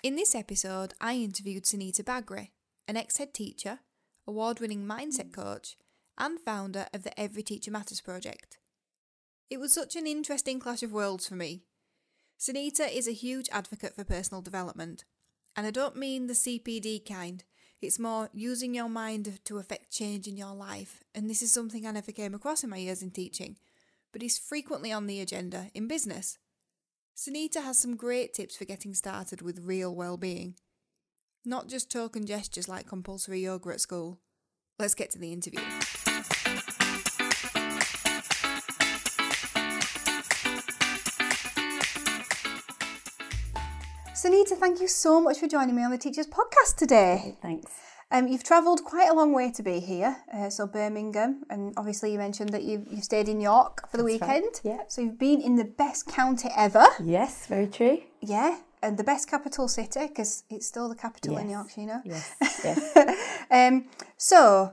In this episode, I interviewed Sunita Bagri, an ex head teacher, award winning mindset coach, and founder of the Every Teacher Matters project. It was such an interesting clash of worlds for me. Sunita is a huge advocate for personal development, and I don't mean the CPD kind. It's more using your mind to affect change in your life, and this is something I never came across in my years in teaching, but is frequently on the agenda in business. Sunita has some great tips for getting started with real well-being. Not just token gestures like compulsory yoga at school. Let's get to the interview. Sunita, thank you so much for joining me on the Teachers Podcast today. Thanks. Um, you've travelled quite a long way to be here, uh, so Birmingham, and obviously you mentioned that you've, you've stayed in York for the That's right, weekend. yeah. So you've been in the best county ever. Yes, very true. Yeah, and the best capital city because it's still the capital in Yes. Yorkshire, you know. Yes, yes. Um, so,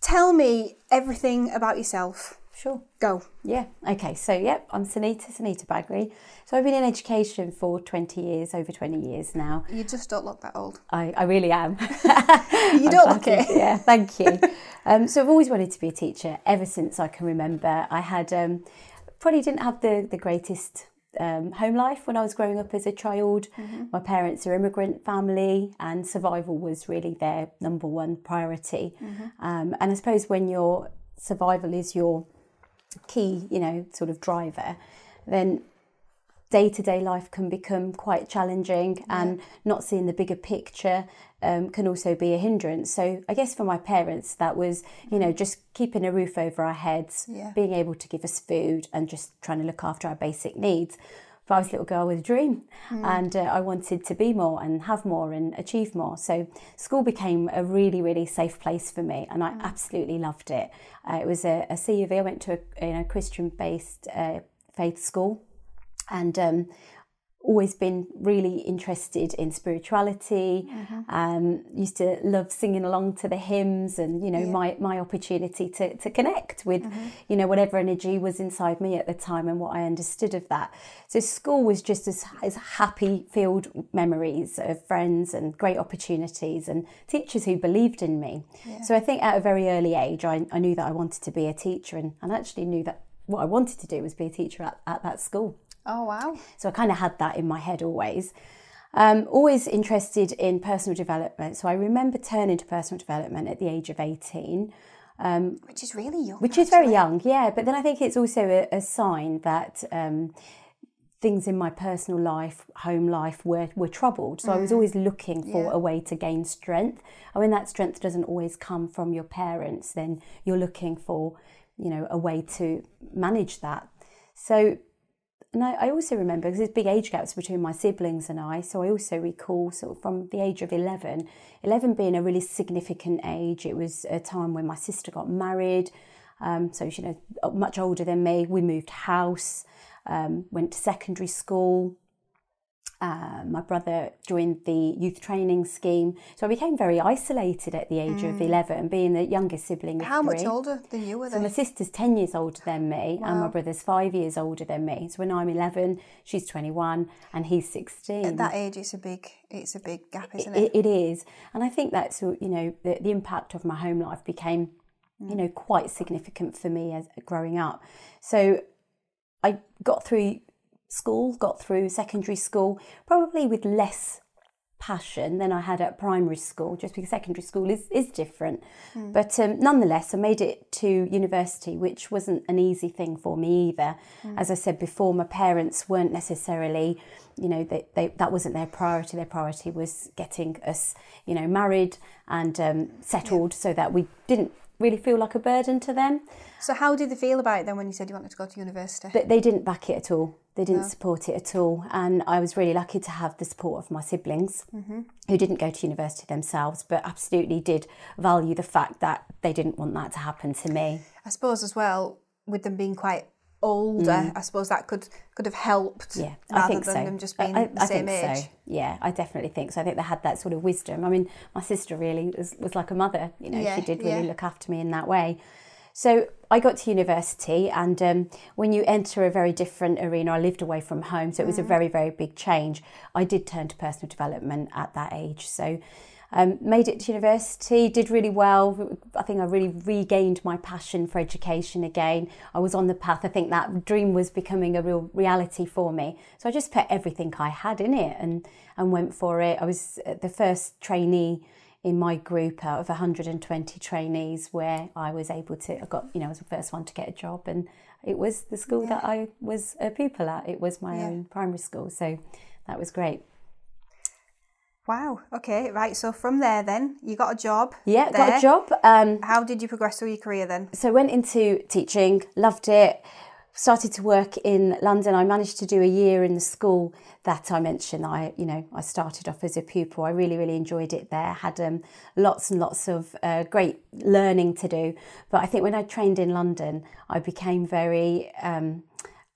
tell me everything about yourself. Sure. Go. Yeah. Okay. So, yep, I'm Sunita, Sunita Bagri. So, I've been in education for 20 years, over 20 years now. You just don't look that old. I, I really am. You don't look it. Yeah, thank you. Um, so, I've always wanted to be a teacher ever since I can remember. I had um, probably didn't have the, the greatest um, home life when I was growing up as a child. My parents are immigrant family, and survival was really their number one priority. Um, and I suppose when your survival is your key, you know, sort of driver, then day to day life can become quite challenging, and not seeing the bigger picture um, can also be a hindrance. So, I guess for my parents, that was, you know, just keeping a roof over our heads, Yeah. being able to give us food, and just trying to look after our basic needs. But I was a little girl with a dream, and uh, I wanted to be more and have more and achieve more. So school became a really, really safe place for me, and I absolutely loved it. Uh, it was a, a CUV. I went to a you know, Christian-based uh, faith school, and um, always been really interested in spirituality. Um, used to love singing along to the hymns, and you know my my opportunity to to connect with you know whatever energy was inside me at the time and what I understood of that. So school was just as as happy filled memories of friends and great opportunities and teachers who believed in me. So I think at a very early age I, I knew that I wanted to be a teacher and, and actually knew that what I wanted to do was be a teacher at, at that school. Oh, wow. So I kind of had that in my head always. Um, always interested in personal development. So I remember turning to personal development at the age of 18, Which is really young. which is very young, yeah. But then I think it's also a, a sign that um, things in my personal life, home life, were, were troubled. So I was always looking for Yeah. a way to gain strength. And when that strength doesn't always come from your parents, then you're looking for, you know, a way to manage that. So and I, I also remember because there's big age gaps between my siblings and I, so I also recall sort of from the age of 11, 11 being a really significant age. It was a time when my sister got married, um, so you know, much older than me. We moved house, um, went to secondary school. Uh, my brother joined the youth training scheme, so I became very isolated at the age of 11, being the youngest sibling. Of How much older than you were So my sister's 10 years older than me, and my brother's five years older than me. So when I'm 11, she's 21, and he's 16. At that age, it's a big, it's a big gap, isn't it? It, it is. And I think that's, you know, the, the impact of my home life became, you know, quite significant for me as growing up. So I got through school, got through secondary school, probably with less passion than I had at primary school, just because secondary school is, is different. But um, nonetheless, I made it to university, which wasn't an easy thing for me either. As I said before, my parents weren't necessarily, you know, they, they, that wasn't their priority. Their priority was getting us, you know, married and um, settled so that we didn't really feel like a burden to them. So how did they feel about it then when you said you wanted to go to university? But they didn't back it at all. They didn't support it at all. And I was really lucky to have the support of my siblings who didn't go to university themselves, but absolutely did value the fact that they didn't want that to happen to me. I suppose as well, with them being quite older, I suppose that could could have helped. Mm. Yeah, rather I think than so. them just being I, the I same think age. so. Yeah, I definitely think so. I think they had that sort of wisdom. I mean, my sister really was, was like a mother. You know, Yeah, she did really yeah. look after me in that way. So I got to university, and um, when you enter a very different arena, I lived away from home, so it was a very, very big change. I did turn to personal development at that age. So um, made it to university, did really well. I think I really regained my passion for education again. I was on the path. I think that dream was becoming a real reality for me. So I just put everything I had in it and, and went for it. I was uh, the first trainee in my group out of 120 trainees where I was able to, I got, you know, I was the first one to get a job and it was the school that I was a pupil at. It was my Yeah. own primary school. So that was great. Wow. Okay. Right. So from there, then you got a job. Yeah, got a job. Um, How did you progress through your career then? so went into teaching, loved it. Started to work in London. I managed to do a year in the school that I mentioned. I, you know, I started off as a pupil. I really, really enjoyed it there. Had um, lots and lots of uh, great learning to do. But I think when I trained in London, I became very. Um,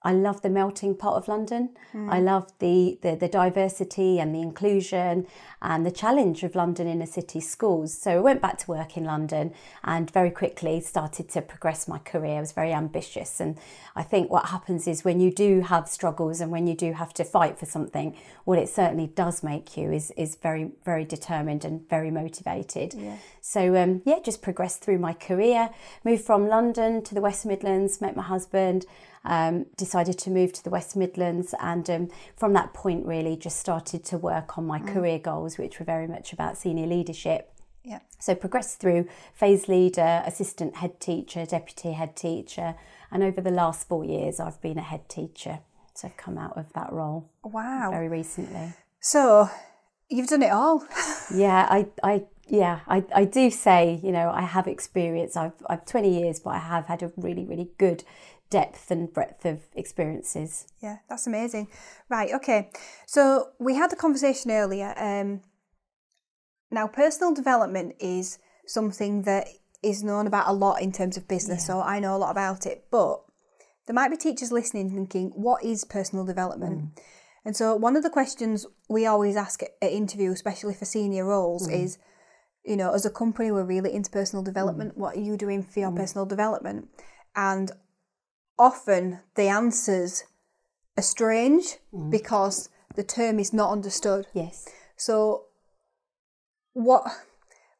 I love the melting pot of London. I love the, the the diversity and the inclusion and the challenge of London inner city schools. So I went back to work in London and very quickly started to progress my career. I was very ambitious, and I think what happens is when you do have struggles and when you do have to fight for something, what it certainly does make you is is very very determined and very motivated. So um, yeah, just progressed through my career. Moved from London to the West Midlands. Met my husband um, decided to move to the West Midlands, and um, from that point, really just started to work on my career goals, which were very much about senior leadership. Yeah. So progressed through phase leader, assistant head teacher, deputy head teacher, and over the last four years, I've been a head teacher. So I've come out of that role Wow. very recently. So you've done it all. Yeah, I, I, yeah, I, I do say, you know, I have experience. I've, I've 20 years, but I have had a really, really good depth and breadth of experiences. Yeah, that's amazing. Right, okay. So we had a conversation earlier. Um, now, personal development is something that is known about a lot in terms of business, so I know a lot about it. But there might be teachers listening thinking, what is personal development? Mm. And so, one of the questions we always ask at at interview, especially for senior roles, mm. is, you know, as a company, we're really into personal mm. development. What are you doing for your personal development? And often the answers are strange because the term is not understood. Yes. So, what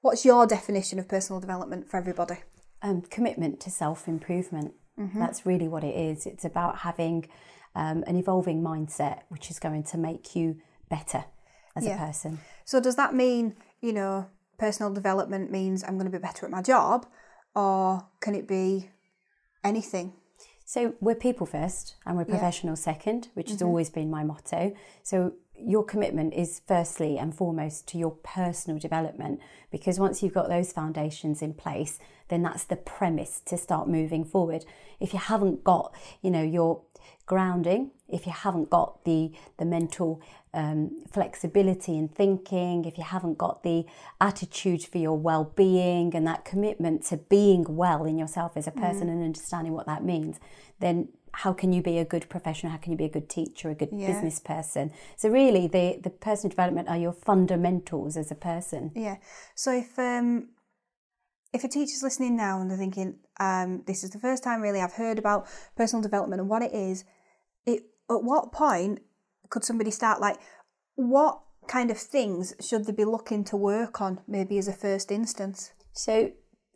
what's your definition of personal development for everybody? Um, commitment to self improvement. That's really what it is. It's about having um, an evolving mindset, which is going to make you better as Yeah. a person. So, does that mean you know personal development means I'm going to be better at my job, or can it be anything? So we're people first and we're professional second, which has mm-hmm. always been my motto. So your commitment is firstly and foremost to your personal development because once you've got those foundations in place, then that's the premise to start moving forward. If you haven't got, you know, your grounding, if you haven't got the the mental um, flexibility in thinking, if you haven't got the attitude for your well-being and that commitment to being well in yourself as a person and understanding what that means, then how can you be a good professional? How can you be a good teacher, a good Yeah. business person? So really, the the personal development are your fundamentals as a person. Yeah. So if um if a teacher's listening now and they're thinking, um, this is the first time really I've heard about personal development and what it is, it at what point could somebody start like what kind of things should they be looking to work on maybe as a first instance? So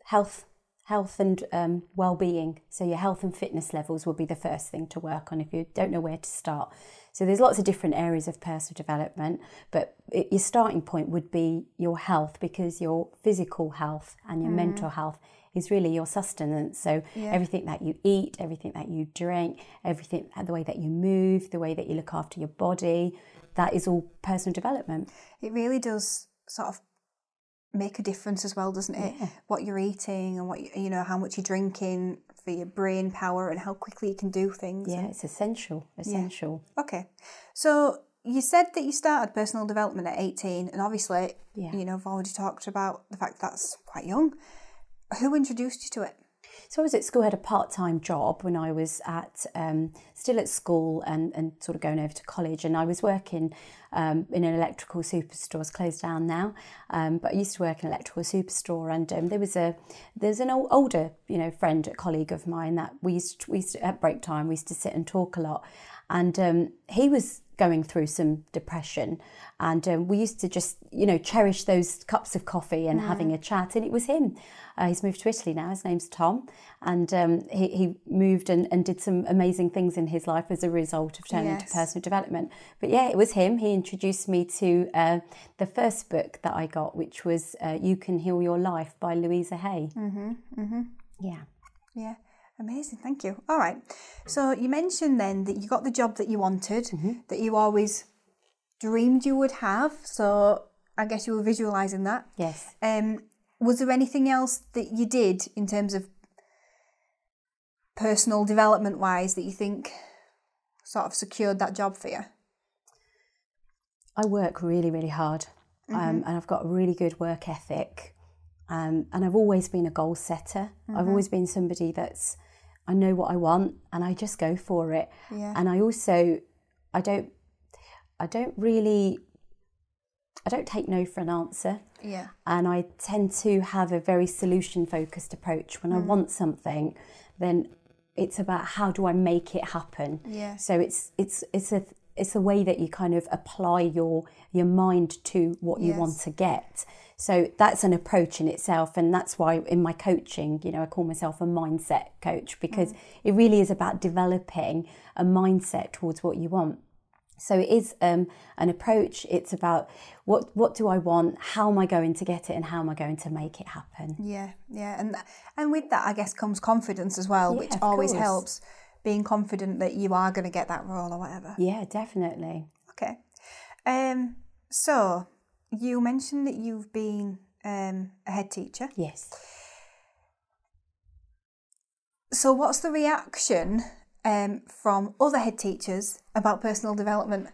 health, health and um, well-being. So your health and fitness levels will be the first thing to work on if you don't know where to start. So there's lots of different areas of personal development, but it, your starting point would be your health because your physical health and your mental health is really your sustenance. So everything that you eat, everything that you drink, everything uh, the way that you move, the way that you look after your body, that is all personal development. It really does sort of make a difference as well, doesn't it? Yeah. What you're eating and what you, you know how much you're drinking for your brain power and how quickly you can do things. Yeah, it's essential. Essential. Okay. So you said that you started personal development at 18, and obviously, Yeah. you know, I've already talked about the fact that's quite young. Who introduced you to it? So I was at school, had a part time job when I was at um, still at school and, and sort of going over to college. And I was working um, in an electrical superstore. It's closed down now, um, but I used to work in an electrical superstore. And um, there was a there's an ol- older you know friend, a colleague of mine that we used to, we used to, at break time we used to sit and talk a lot. And um, he was going through some depression, and um, we used to just you know cherish those cups of coffee and having a chat. And it was him. Uh, he's moved to Italy now. His name's Tom, and um, he, he moved and, and did some amazing things in his life as a result of turning to personal development. But yeah, it was him. He introduced me to uh, the first book that I got, which was uh, "You Can Heal Your Life" by Louise Hay. Mm-hmm. Mm-hmm. Yeah. Yeah, amazing. Thank you. All right. So you mentioned then that you got the job that you wanted, that you always dreamed you would have. So I guess you were visualizing that. Yes. Um, was there anything else that you did in terms of personal development wise that you think sort of secured that job for you? I work really, really hard, um, and I've got a really good work ethic. Um, and I've always been a goal setter. I've always been somebody that's I know what I want, and I just go for it. Yeah. And I also I don't I don't really I don't take no for an answer. Yeah. and I tend to have a very solution focused approach. When I mm. want something, then it's about how do I make it happen. Yeah. So it's it's it's a it's a way that you kind of apply your your mind to what you want to get. So that's an approach in itself, and that's why in my coaching, you know, I call myself a mindset coach because it really is about developing a mindset towards what you want. So it is um, an approach. It's about what what do I want? How am I going to get it? And how am I going to make it happen? Yeah, yeah, and and with that, I guess comes confidence as well, which always course. helps. Being confident that you are going to get that role or whatever. Yeah, definitely. Okay. Um. So you mentioned that you've been um, a head teacher. Yes. So what's the reaction um, from other head teachers about personal development?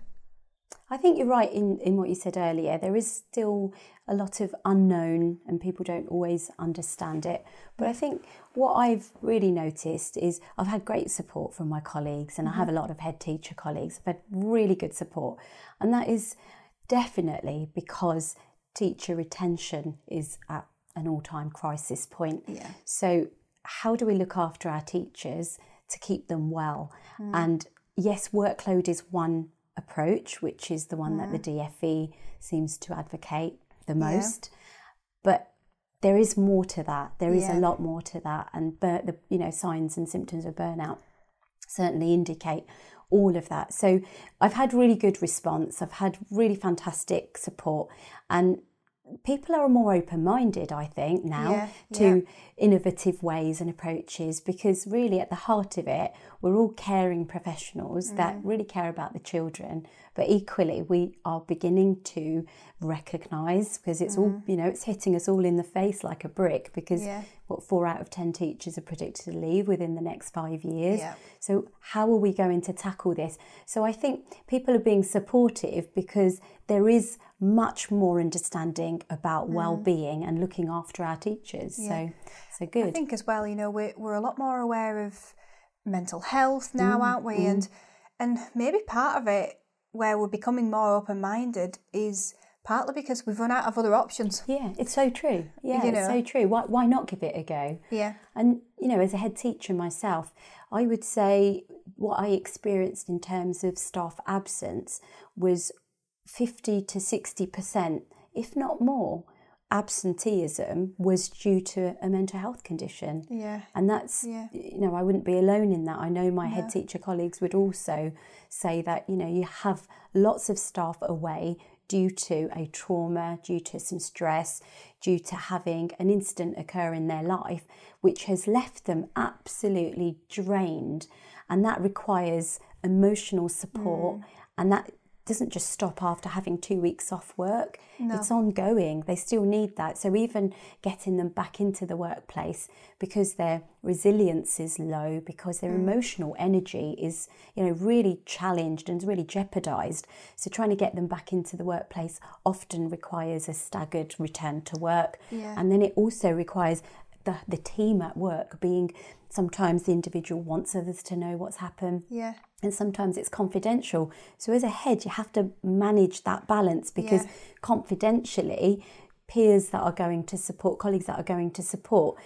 I think you're right in, in what you said earlier. There is still a lot of unknown and people don't always understand it. But I think what I've really noticed is I've had great support from my colleagues and I have a lot of head teacher colleagues. I've had really good support. And that is definitely because teacher retention is at an all time crisis point. Yeah. So, how do we look after our teachers to keep them well? Mm. And yes, workload is one approach, which is the one that the mm. DFE seems to advocate the most. But there is more to that. There is Yeah. a lot more to that, and bur- the you know signs and symptoms of burnout certainly indicate all of that. So I've had really good response. I've had really fantastic support, and people are more open minded, I think, now Yeah, to innovative ways and approaches because really at the heart of it, we're all caring professionals that mm. really care about the children. But equally, we are beginning to recognise because it's all, mm. you know, it's hitting us all in the face like a brick because Yeah. what four out of 10 teachers are predicted to leave within the next five years. Yeah. So, how are we going to tackle this? So, I think people are being supportive because there is much more understanding about mm. well being and looking after our teachers. So, so good. I think as well, you know, we're we're a lot more aware of mental health now, mm, aren't we? And and maybe part of it where we're becoming more open minded is partly because we've run out of other options. yeah, it's so true. Yeah, You it's so true. Why, why not give it a go? Yeah. And, you know, as a head teacher myself, I would say what I experienced in terms of staff absence was 50 to 60%, if not more, absenteeism was due to a mental health condition. Yeah. And that's, Yeah. you know, I wouldn't be alone in that. I know my head teacher colleagues would also say that, you know, you have lots of staff away due to a trauma, due to some stress, due to having an incident occur in their life, which has left them absolutely drained. And that requires emotional support. Mm. And that doesn't just stop after having two weeks off work. It's ongoing. They still need that. So even getting them back into the workplace because their resilience is low, because their mm. emotional energy is, you know, really challenged and really jeopardized. So trying to get them back into the workplace often requires a staggered return to work. Yeah. And then it also requires the, the team at work being sometimes the individual wants others to know what's happened Yeah. And sometimes it's confidential. So as a head, you have to manage that balance because Yeah. confidentially, peers that are going to support, colleagues that are going to support,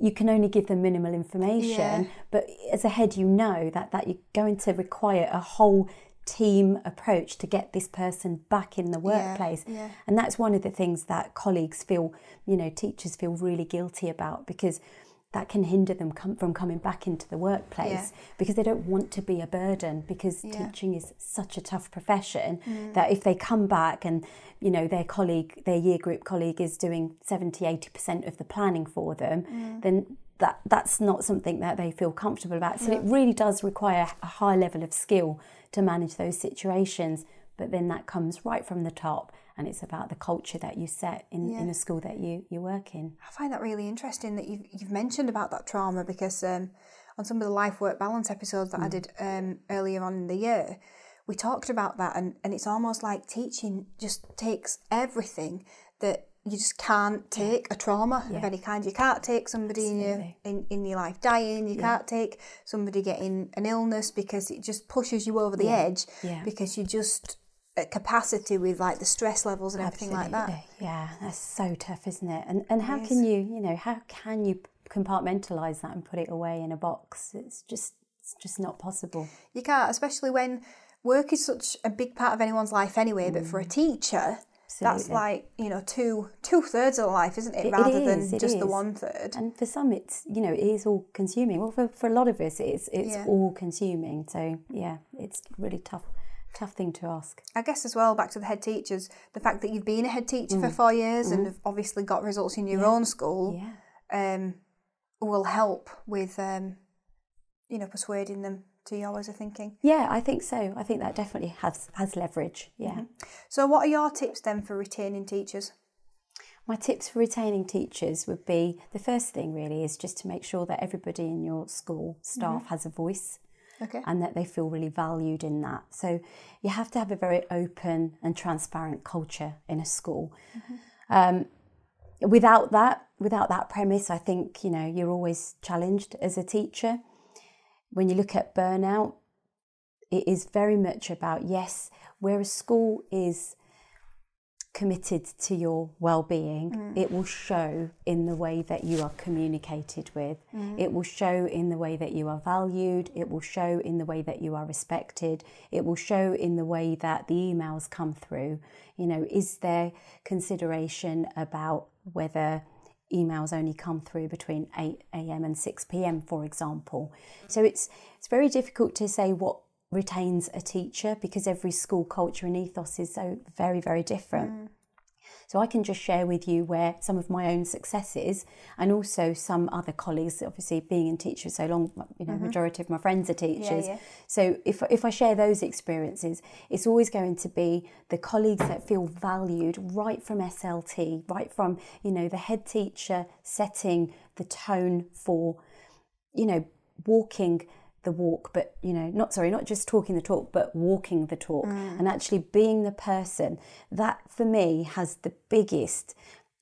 you can only give them minimal information. Yeah. But as a head, you know that that you're going to require a whole team approach to get this person back in the workplace. yeah. And that's one of the things that colleagues feel, you know, teachers feel really guilty about because that can hinder them com- from coming back into the workplace Yeah. because they don't want to be a burden because Yeah. Mm. teaching is such a tough profession that if they come back and you know their colleague their year group colleague is doing 70 80% of the planning for them Mm. then that that's not something that they feel comfortable about so it really does require a high level of skill to manage those situations but then that comes right from the top and it's about the culture that you set in, in Yeah. a school that you, you work in I find that really interesting that you've, you've mentioned about that trauma because um, on some of the life work balance episodes that I did um, earlier on in the year, we talked about that, and, and it's almost like teaching just takes everything that you just can't take a trauma of any kind. You can't take somebody in your, in, in your life dying, you can't take somebody getting an illness because it just pushes you over the edge Yeah. because you just at capacity with like the stress levels and everything like that. Yeah, that's so tough, isn't it? And and how can you, you know, how can you compartmentalize that and put it away in a box? It's just it's just not possible. You can't, especially when work is such a big part of anyone's life anyway. But for a teacher, that's Mm. Like you know two two thirds of life, isn't it? It- it Rather is, than it just the one third. And for some, it's you know, it is all consuming. Well, for, for a lot of us, it's it's Yeah. all consuming. So yeah, it's really tough tough thing to ask. I guess as well, back to the head teachers, the fact that you've been a head teacher Mm. for four years and have obviously got results in your own school, Yeah. um, will help with um, you know persuading them to your ways of thinking. Yeah, I think so. I think that definitely has has leverage. Yeah. So, what are your tips then for retaining teachers? My tips for retaining teachers would be the first thing really is just to make sure that everybody in your school staff has a voice Okay. and that they feel really valued in that. So you have to have a very open and transparent culture in a school. Um, without that, without that premise, I think you know you're always challenged as a teacher. When you look at burnout, it is very much about yes, where a school is committed to your well-being mm. it will show in the way that you are communicated with. Mm. It will show in the way that you are valued. It will show in the way that you are respected. It will show in the way that the emails come through. You know is there consideration about whether emails only come through between 8 a.m. and 6 p.m. for example? So it's it's very difficult to say what retains a teacher because every school culture and ethos is so very very different mm. so I can just share with you where some of my own successes and also some other colleagues, obviously being in teachers so long, you know, mm-hmm. majority of my friends are teachers. yeah. So if, if I share those experiences, it's always going to be the colleagues that feel valued right from SLT, right from, you know, the head teacher setting the tone for, you know, walking the walk, but you know, not sorry, not just talking the talk, but walking the talk mm. and actually being the person that for me has the biggest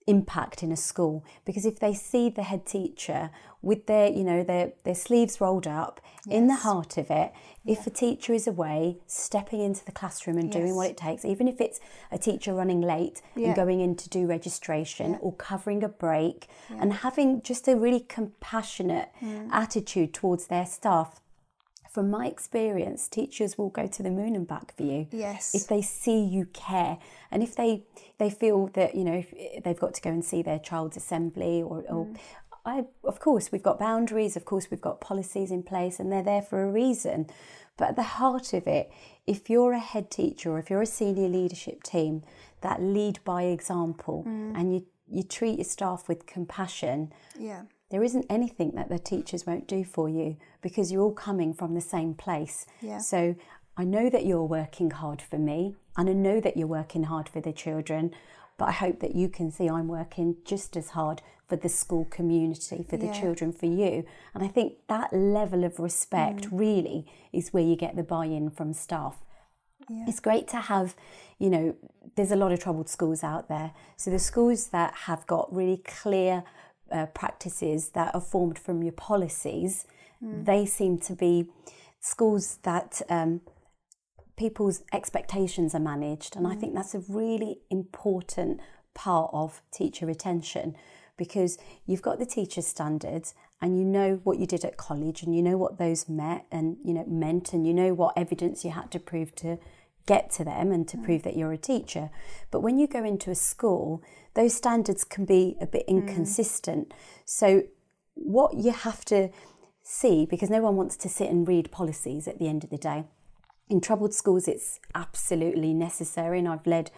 impact in a school. Because if they see the head teacher with their you know their their sleeves rolled up in the heart of it if a teacher is away stepping into the classroom and doing what it takes even if it's a teacher running late Yeah. and going in to do registration or covering a break and having just a really compassionate mm. attitude towards their staff from my experience, teachers will go to the moon and back for you. Yes. If they see you care, and if they they feel that you know if eh, they've got to go and see their child's assembly, or, or mm. I of course we've got boundaries, of course we've got policies in place, and they're there for a reason. But at the heart of it, if you're a head teacher or if you're a senior leadership team that lead by example, mm. and you you treat your staff with compassion, Yeah. There isn't anything that the teachers won't do for you because you're all coming from the same place. Yeah. So I know that you're working hard for me, and I know that you're working hard for the children, but I hope that you can see I'm working just as hard for the school community, for the Yeah. children, for you. And I think that level of respect Mm. really is where you get the buy in from staff. Yeah. It's great to have, you know, there's a lot of troubled schools out there. So the schools that have got really clear uh, practices that are formed from your policies, they seem to be schools that um, people's expectations are managed. And I think that's a really important part of teacher retention because you've got the teacher standards and you know what you did at college and you know what those met and you know meant and you know what evidence you had to prove to get to them and to prove that you're a teacher. But when you go into a school, those standards can be a bit hmm. inconsistent. So what you have to see because no one wants to sit and read policies at the end of the day in troubled schools, it's absolutely necessary, and I've led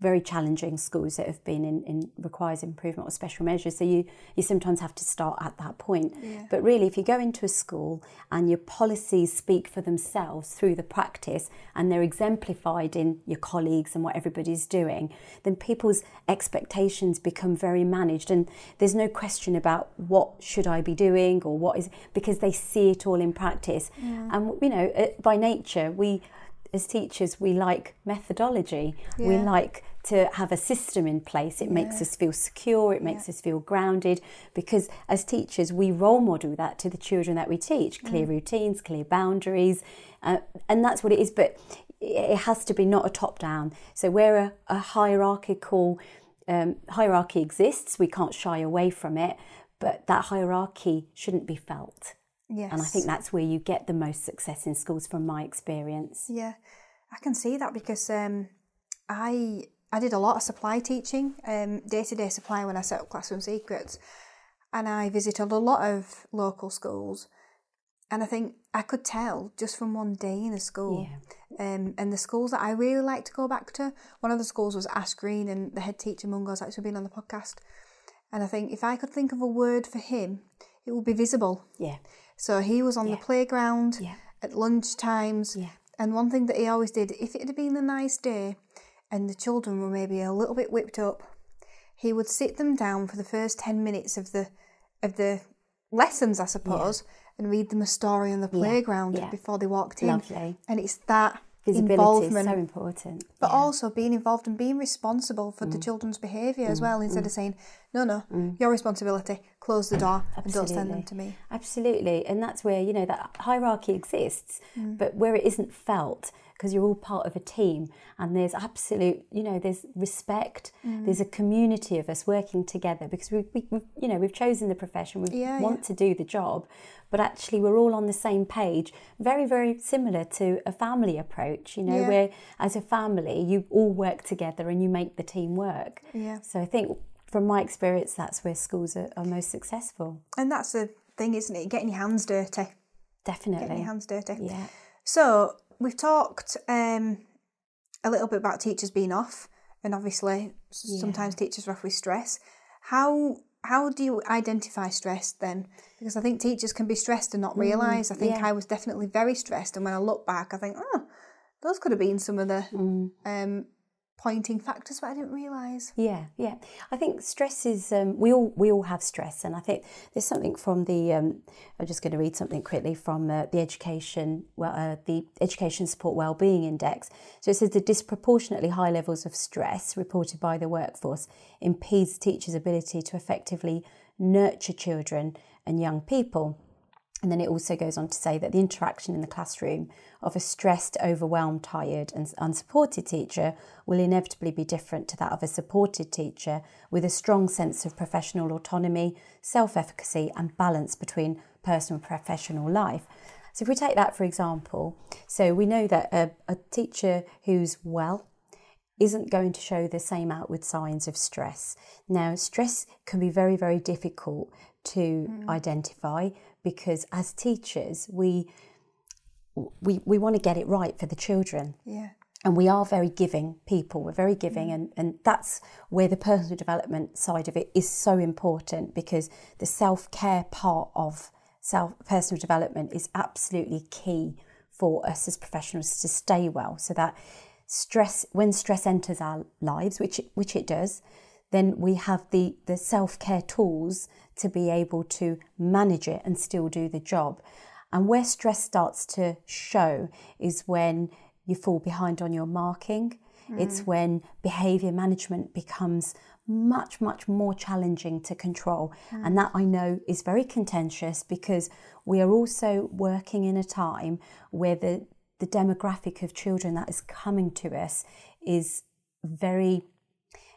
very challenging schools that have been in, in requires improvement or special measures. So you you sometimes have to start at that point. But really, if you go into a school and your policies speak for themselves through the practice and they're exemplified in your colleagues and what everybody's doing, then people's expectations become very managed, and there's no question about what should I be doing or what is because they see it all in practice. And you know, uh, by nature, we as teachers, we like methodology. We like to have a system in place. It makes us feel secure, it makes us feel grounded because as teachers, we role model that to the children that we teach clear routines, clear boundaries, uh, and that's what it is. But it has to be not a top down. So, where a, a hierarchical um, hierarchy exists, we can't shy away from it, but that hierarchy shouldn't be felt. Yes. And I think that's where you get the most success in schools from my experience. Yeah, I can see that because um, I I did a lot of supply teaching, day to day supply when I set up Classroom Secrets, and I visited a lot of local schools, and I think I could tell just from one day in a school. Um, and the schools that I really like to go back to, one of the schools was Ash Green, and the head teacher Mungo's actually been on the podcast. And I think if I could think of a word for him, it would be visible. Yeah. So he was on the playground Yeah. at lunch times. Yeah. And one thing that he always did, if it had been a nice day and the children were maybe a little bit whipped up, he would sit them down for the first ten minutes of the of the lessons, I suppose, and read them a story on the playground yeah. before they walked in. Lovely. And it's that Visibility involvement is so important. but also being involved and being responsible for Mm. the children's behaviour as mm. well, instead mm. of saying, no, no, mm. your responsibility, close the door and don't send them to me. Absolutely. And that's where, you know, that hierarchy exists, but where it isn't felt because you're all part of a team and there's absolute, you know, there's respect, mm. there's a community of us working together because we, we, we've, you know, we've chosen the profession, we Yeah, want yeah. to do the job, but actually we're all on the same page, very, very similar to a family approach, you know, Yeah. where as a family you all work together and you make the team work. Yeah. So I think from my experience, that's where schools are, are most successful. And that's the thing, isn't it? Getting your hands dirty. Definitely. Getting your hands dirty. Yeah. So we've talked um, a little bit about teachers being off, and obviously s- sometimes teachers are off with stress. How how do you identify stress then? Because I think teachers can be stressed and not realise. I think yeah. I was definitely very stressed, and when I look back, I think, oh, those could have been some of the um, pointing factors, but I didn't realise. Yeah, yeah. I think stress is. Um, we all we all have stress, and I think there's something from the. Um, I'm just going to read something quickly from uh, the education, well, uh, the Education Support Wellbeing Index. So it says the disproportionately high levels of stress reported by the workforce impedes teachers' ability to effectively nurture children and young people. And then it also goes on to say that the interaction in the classroom of a stressed, overwhelmed, tired, and unsupported teacher will inevitably be different to that of a supported teacher with a strong sense of professional autonomy, self efficacy, and balance between personal and professional life. So, if we take that for example, so we know that a, a teacher who's well isn't going to show the same outward signs of stress. Now, stress can be very, very difficult to mm. identify because as teachers, we we, we want to get it right for the children. Yeah. And we are very giving people. We're very giving, mm. and, and that's where the personal development side of it is so important because the self care part of self personal development is absolutely key for us as professionals to stay well so that stress when stress enters our lives which which it does then we have the the self-care tools to be able to manage it and still do the job and where stress starts to show is when you fall behind on your marking mm. it's when behavior management becomes much much more challenging to control mm. and that I know is very contentious because we are also working in a time where the the demographic of children that is coming to us is very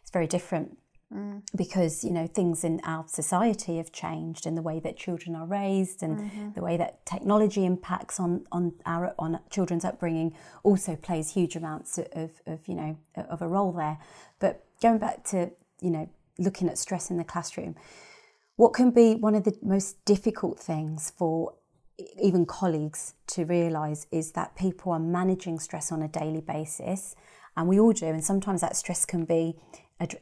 it's very different mm. because you know things in our society have changed in the way that children are raised and mm-hmm. the way that technology impacts on on our on children's upbringing also plays huge amounts of, of you know of a role there but going back to you know looking at stress in the classroom what can be one of the most difficult things for even colleagues to realise is that people are managing stress on a daily basis, and we all do. And sometimes that stress can be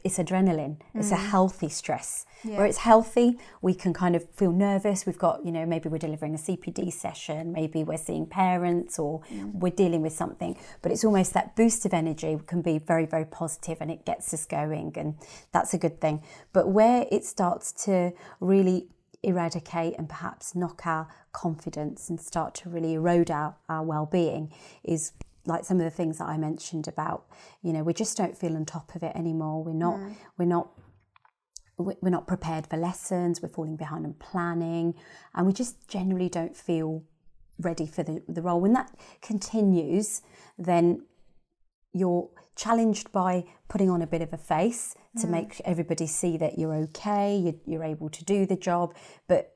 it's adrenaline. It's a mm. healthy stress. Yeah. Where it's healthy, we can kind of feel nervous. We've got, you know, maybe we're delivering a CPD session, maybe we're seeing parents or mm. we're dealing with something. But it's almost that boost of energy can be very, very positive and it gets us going. And that's a good thing. But where it starts to really eradicate and perhaps knock our confidence and start to really erode our, our well-being is like some of the things that I mentioned about, you know, we just don't feel on top of it anymore. We're not, mm. we're not, we're not prepared for lessons. We're falling behind on planning, and we just generally don't feel ready for the, the role. When that continues, then you're challenged by putting on a bit of a face to mm. make everybody see that you're okay, you're, you're, able to do the job, but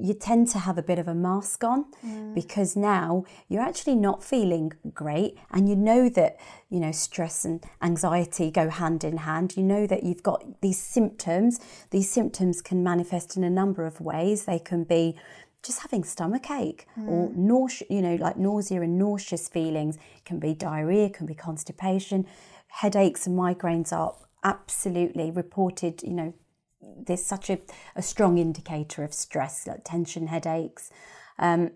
you tend to have a bit of a mask on mm. because now you're actually not feeling great and you know that you know stress and anxiety go hand in hand you know that you've got these symptoms these symptoms can manifest in a number of ways they can be just having stomach ache mm. or nausea, you know, like nausea and nauseous feelings. It can be diarrhea, can be constipation. Headaches and migraines are absolutely reported, you know, there's such a, a strong indicator of stress, like tension, headaches. Um,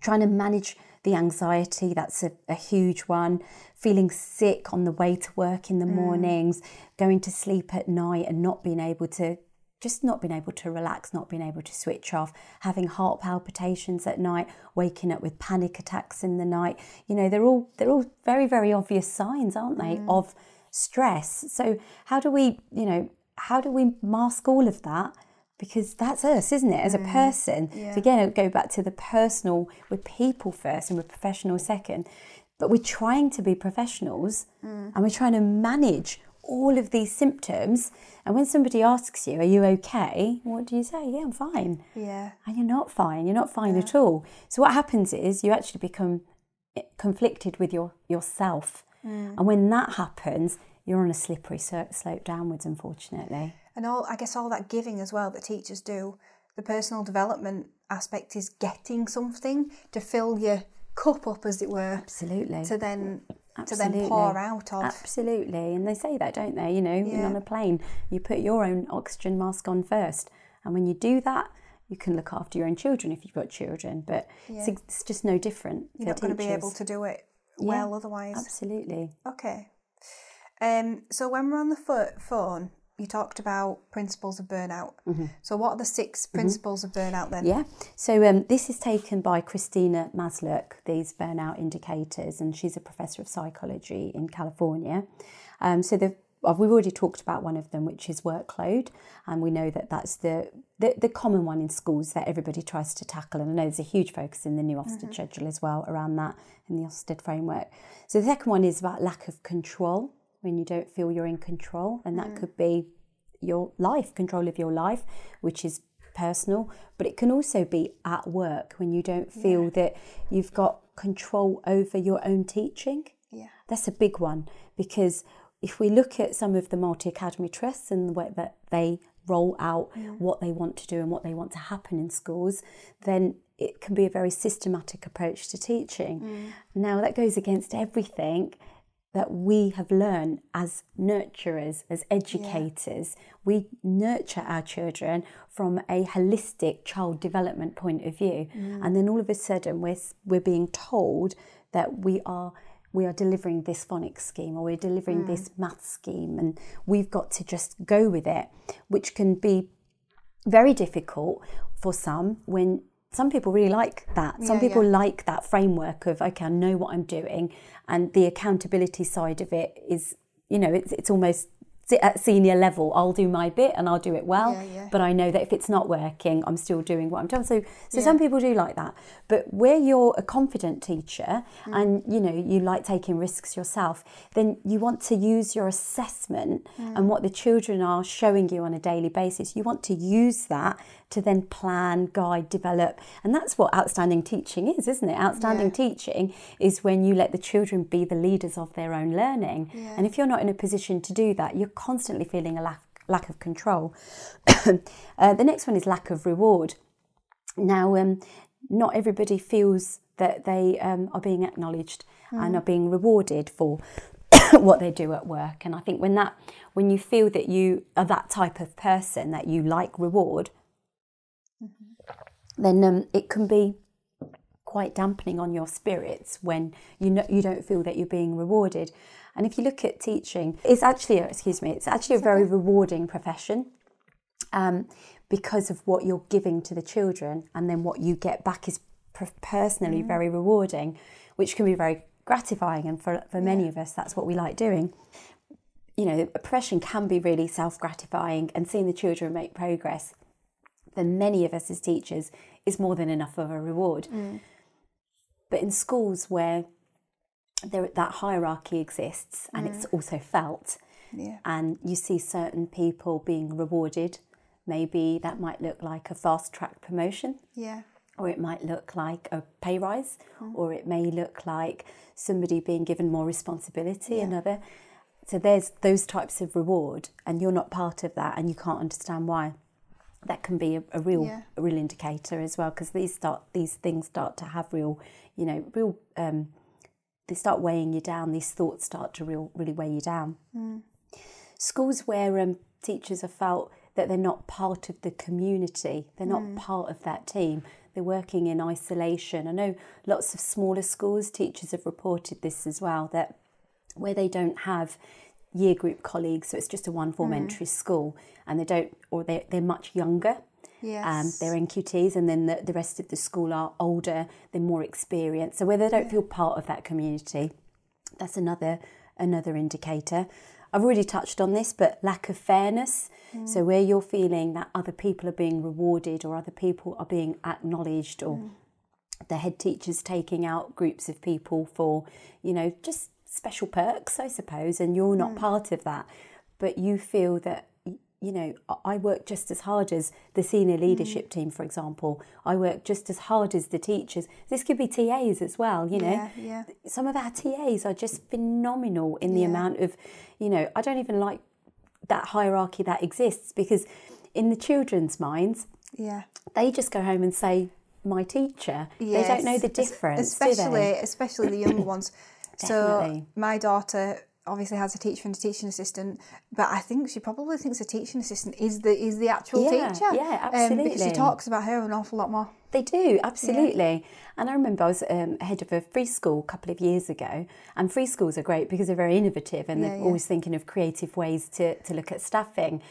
trying to manage the anxiety, that's a, a, huge one. Feeling sick on the way to work in the mm. mornings, going to sleep at night and not being able to just not being able to relax, not being able to switch off, having heart palpitations at night, waking up with panic attacks in the night. You know, they're all they're all very very obvious signs, aren't they, mm. of stress. So how do we, you know, how do we mask all of that? Because that's us, isn't it, as mm. a person? Yeah. So again, go back to the personal. We're people first, and we're professional second. But we're trying to be professionals, mm. and we're trying to manage all of these symptoms. And when somebody asks you, Are you okay? What do you say? Yeah, I'm fine. Yeah. And you're not fine. You're not fine yeah. at all. So what happens is you actually become eh, conflicted with your yourself. Mm. And when that happens, you're on a slippery slope downwards, unfortunately. And all, I guess, all that giving as well that teachers do, the personal development aspect is getting something to fill your cup up, as it were. Absolutely. To then Absolutely. to then pour out of. Absolutely. And they say that, don't they? You know, yeah. on a plane, you put your own oxygen mask on first. And when you do that, you can look after your own children if you've got children. But yeah. it's, it's, just no different. You're not going to be able to do it well yeah, otherwise. Absolutely. Okay. Um, so when we're on the phone, you talked about principles of burnout. Mm-hmm. So, what are the 6 mm-hmm. principles of burnout then? Yeah. So, um, this is taken by Christina Maslach, these burnout indicators, and she's a professor of psychology in California. Um, so, the we've already talked about one of them, which is workload, and we know that that's the, the, the common one in schools that everybody tries to tackle. And I know there's a huge focus in the new Ofsted mm-hmm. schedule as well around that in the Ofsted framework. So the second one is about lack of control when you don't feel you're in control. And that mm. could be your life, control of your life, which is personal, but it can also be at work when you don't feel yeah. that you've got control over your own teaching. Yeah. That's a big one because if we look at some of the multi academy trusts and the way that they roll out mm. what they want to do and what they want to happen in schools, then it can be a very systematic approach to teaching. Mm. Now, that goes against everything that we have learned as nurturers, as educators. We nurture our children from a holistic child development point of view. Mm. And then all of a sudden, we're, we're being told that we are we are delivering this phonics scheme or we're delivering mm. this math scheme and we've got to just go with it which can be very difficult for some when some people really like that. Some Yeah, people yeah. like that framework of okay, I know what I'm doing, and the accountability side of it is, you know, it's it's almost at senior level. I'll do my bit and I'll do it well, Yeah, but I know that if it's not working, I'm still doing what I'm doing. So, so some people do like that, but where you're a confident teacher Mm. and you know you like taking risks yourself, then you want to use your assessment Mm. and what the children are showing you on a daily basis. You want to use that to then plan, guide, develop, and that's what outstanding teaching is, isn't it? Outstanding Yeah. teaching is when you let the children be the leaders of their own learning, Yeah. and if you're not in a position to do that, you're constantly feeling a lack lack of control. uh, the next one is lack of reward. Now, um, not everybody feels that they um, are being acknowledged and are being rewarded for what they do at work. And I think when that, when you feel that you are that type of person that you like reward, then um, it can be quite dampening on your spirits when you know you don't feel that you're being rewarded. And if you look at teaching, it's actually a, excuse me, it's actually a very rewarding profession um, because of what you're giving to the children, and then what you get back is per- personally very rewarding, which can be very gratifying. And for for many of us, that's what we like doing. You know, a profession can be really self gratifying, and seeing the children make progress for many of us as teachers is more than enough of a reward. But in schools where there, that hierarchy exists and it's also felt, Yeah. and you see certain people being rewarded, maybe that might look like a fast track promotion, Yeah. or it might look like a pay rise, Mm. or it may look like somebody being given more responsibility, another. So there's those types of reward, and you're not part of that, and you can't understand why. That can be a, a real, Yeah. a real indicator as well, because these start, these things start to have real, you know, real. Um, they start weighing you down. These thoughts start to real, really weigh you down. Schools where um, teachers have felt that they're not part of the community, they're not part of that team, they're working in isolation. I know lots of smaller schools, teachers have reported this as well, that where they don't have year group colleagues, so it's just a one form hmm. entry school, and they don't, or they're, they're much younger. Um, Yes. they're NQTs, and then the, the rest of the school are older, they're more experienced. So where they don't feel part of that community, that's another another indicator. I've already touched on this, but lack of fairness. Hmm. So where you're feeling that other people are being rewarded or other people are being acknowledged or hmm. the head teacher's taking out groups of people for, you know, just special perks, I suppose, and you're not hmm. part of that. But you feel that, you know, I- work just as hard as the senior hmm. leadership team, for example. I work just as hard as the teachers. This could be TAs as well, you know. Yeah, yeah. Some of our TAs are just phenomenal in the Yeah. amount of, you know, I don't even like that hierarchy that exists because in the children's minds, Yeah. they just go home and say, my teacher. They don't know the Yes, difference, especially especially the younger ones. So my daughter obviously has a teacher and a teaching assistant, but I think she probably thinks a teaching assistant is the is the actual Yeah, teacher. yeah, Um, but she talks about her an awful lot more. They do, absolutely. And I remember I was um, head of a free school a couple of years ago, and free schools are great because they're very innovative and Yeah, they're yeah. always thinking of creative ways to, to look at staffing.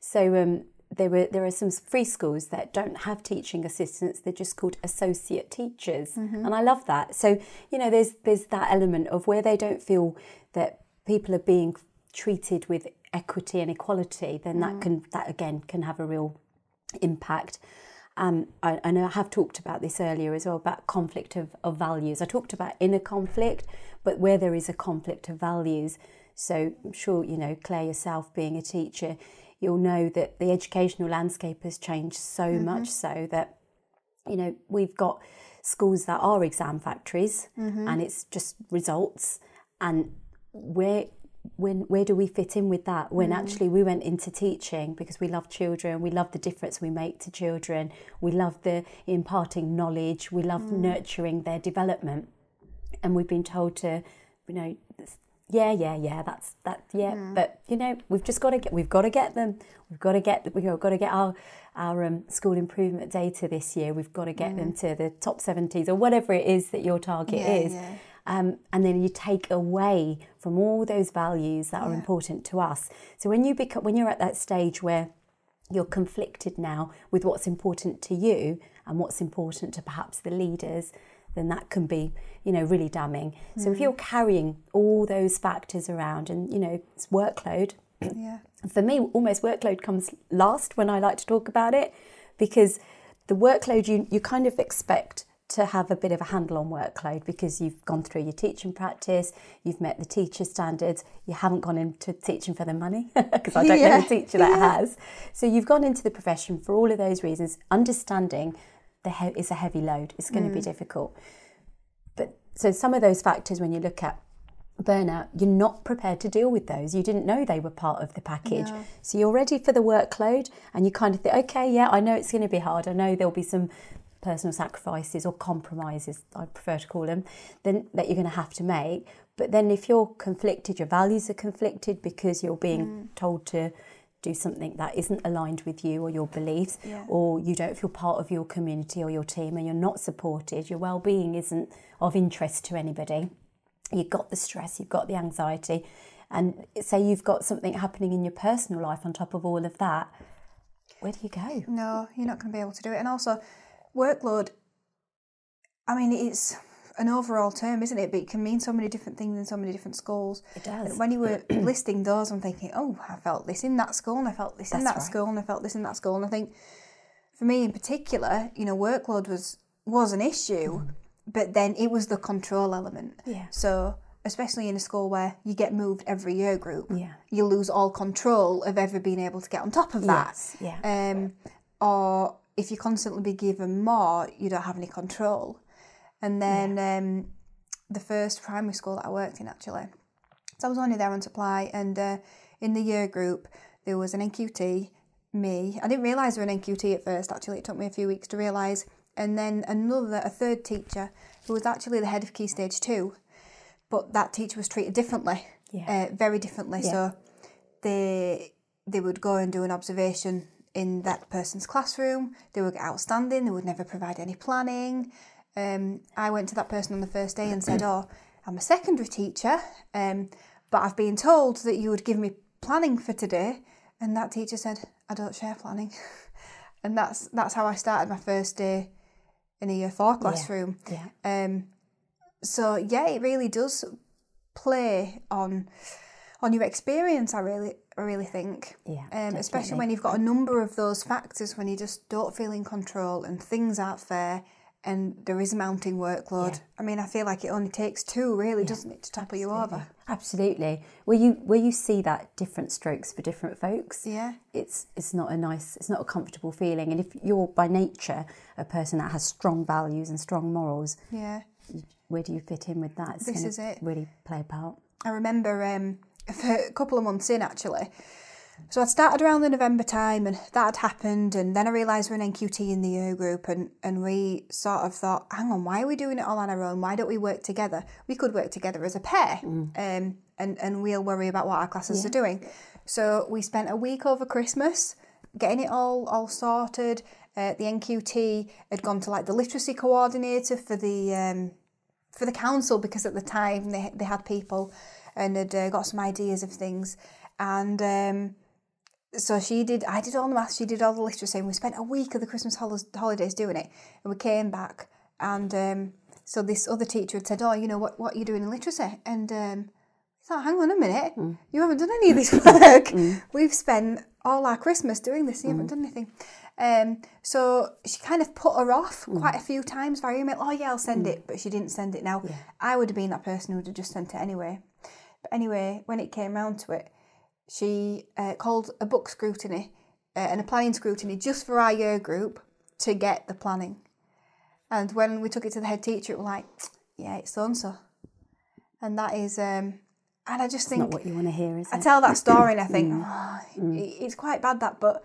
So um, there were there are some free schools that don't have teaching assistants; they're just called associate teachers, Mm-hmm. and I love that. So you know, there's there's that element of where they don't feel that people are being treated with equity and equality, then Mm. that can that again can have a real impact. Um, I, I know I have talked about this earlier as well about conflict of, of values. I talked about inner conflict, but where there is a conflict of values. So I'm sure, you know, Claire, yourself being a teacher, you'll know that the educational landscape has changed so mm-hmm. much so that, you know, we've got schools that are exam factories mm-hmm. and it's just results. And where when where do we fit in with that? When mm-hmm. actually we went into teaching because we love children we love the difference we make to children we love the imparting knowledge we love mm. nurturing their development. And we've been told to you know yeah, yeah, yeah. That's that. Yeah, but you know, we've just got to get. We've got to get them. We've got to get. We've got to get our our um, school improvement data this year. We've got to get them to the top seventies or whatever it is that your target Yeah, is. yeah. Um, and then you take away from all those values that are important to us. So when you become, when you're at that stage where you're conflicted now with what's important to you and what's important to perhaps the leaders, then that can be, you know, really damning. So if hmm. you're carrying all those factors around and, you know, it's workload, Yeah. for me, almost workload comes last when I like to talk about it because the workload you, you kind of expect to have a bit of a handle on workload because you've gone through your teaching practice, you've met the teacher standards, you haven't gone into teaching for the money because I don't know a teacher that has. So you've gone into the profession for all of those reasons, understanding he- it's a heavy load, it's going to be mm. difficult. But so some of those factors when you look at burnout, you're not prepared to deal with those. You didn't know they were part of the package. No. So you're ready for the workload and you kind of think, okay, yeah, I know it's going to be hard. I know there'll be some personal sacrifices or compromises, I prefer to call them, then that you're going to have to make. But then if you're conflicted, your values are conflicted because you're being mm. told to do something that isn't aligned with you or your beliefs, Yeah. or you don't feel part of your community or your team and you're not supported, your well-being isn't of interest to anybody you've got the stress, you've got the anxiety, and say you've got something happening in your personal life on top of all of that, where do you go? No, you're not going to be able to do it. And also, workload, I mean, it's an overall term, isn't it? But it can mean so many different things in so many different schools. It does. And when you were listing those, I'm thinking, oh, I felt this in that school, and I felt this in that right. school, and I felt this in that school. And I think, for me in particular, you know, workload was was an issue, but then it was the control element. Yeah. So, especially in a school where you get moved every year group, Yeah. you lose all control of ever being able to get on top of that. Yes, yeah. Um, or if you constantly be given more, you don't have any control. And then um, the first primary school that I worked in, actually, so I was only there on supply, and uh, in the year group there was an NQT, me. I didn't realise there was an NQT at first. Actually, it took me a few weeks to realise. And then another, a third teacher, who was actually the head of Key Stage Two, but that teacher was treated differently, Yeah. uh, very differently. Yeah. So they they would go and do an observation in that person's classroom. They would get outstanding. They would never provide any planning. Um, I went to that person on the first day and said, "Oh, I'm a secondary teacher, um, but I've been told that you would give me planning for today." And that teacher said, "I don't share planning," and that's that's how I started my first day in a year four classroom. Yeah. Um, so yeah, it really does play on on your experience. I really, I really think. Yeah, Um, especially when you've got a number of those factors when you just don't feel in control and things aren't fair and there is a mounting workload. I mean, I feel like it only takes two, really, doesn't it, to topple you over? Absolutely. Where you where you see that different strokes for different folks. Yeah. It's it's not a nice it's not a comfortable feeling. And if you're by nature a person that has strong values and strong morals, Yeah. where do you fit in with that? It's This is it. really play a part. I remember um, for a couple of months in actually. So I'd started around the November time and that had happened and then I realised we're an NQT in the year group and, and we sort of thought, hang on, why are we doing it all on our own? Why don't we work together? We could work together as a pair um, and, and we'll worry about what our classes are doing. So we spent a week over Christmas getting it all all sorted. Uh, the NQT had gone to like the literacy coordinator for the um, for the council because at the time they, they had people and had uh, got some ideas of things and um, so she did I did all the maths she did all the literacy and we spent a week of the Christmas holidays doing it and we came back and um, so this other teacher had said oh you know what, what are you doing in literacy? And um, I thought hang on a minute you haven't done any of this work. We've spent all our Christmas doing this and you haven't done anything. Um, so she kind of put her off quite a few times via email. Oh yeah, I'll send it, but she didn't send it. Now I would have been that person who would have just sent it anyway. But anyway, when it came round to it, she uh, called a book scrutiny uh, and a planning scrutiny just for our year group to get the planning. And when we took it to the head teacher, it was like, yeah, it's so and so, and that is. Um, and I just think Not what you want to hear, is I it? tell that story and I think "Oh, it- it's quite bad that, but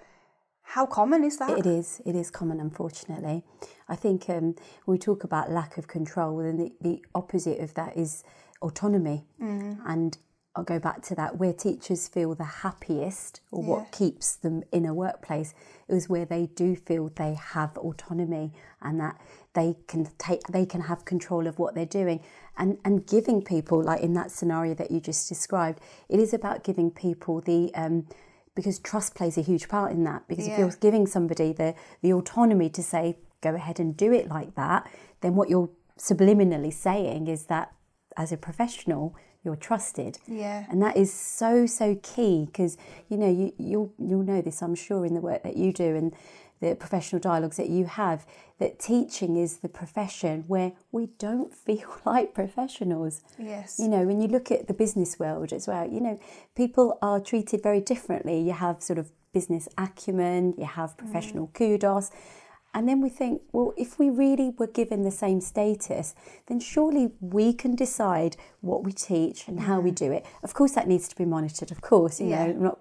how common is that? It is. It is common, unfortunately. I think um, we talk about lack of control, then the, the opposite of that is autonomy. And I'll go back to that where teachers feel the happiest or Yeah. what keeps them in a workplace is where they do feel they have autonomy and that they can take they can have control of what they're doing. And and giving people like in that scenario that you just described it is about giving people the um, because trust plays a huge part in that. Because if you're giving somebody the the autonomy to say go ahead and do it like that then what you're subliminally saying is that as a professional you're trusted Yeah. and that is so so key because you know you you'll you'll know this I'm sure in the work that you do and the professional dialogues that you have that teaching is the profession where we don't feel like professionals Yes. you know when you look at the business world as well you know people are treated very differently you have sort of business acumen you have professional mm. kudos and then we think well if we really were given the same status then surely we can decide what we teach and how we do it of course that needs to be monitored of course you Yeah. know I'm not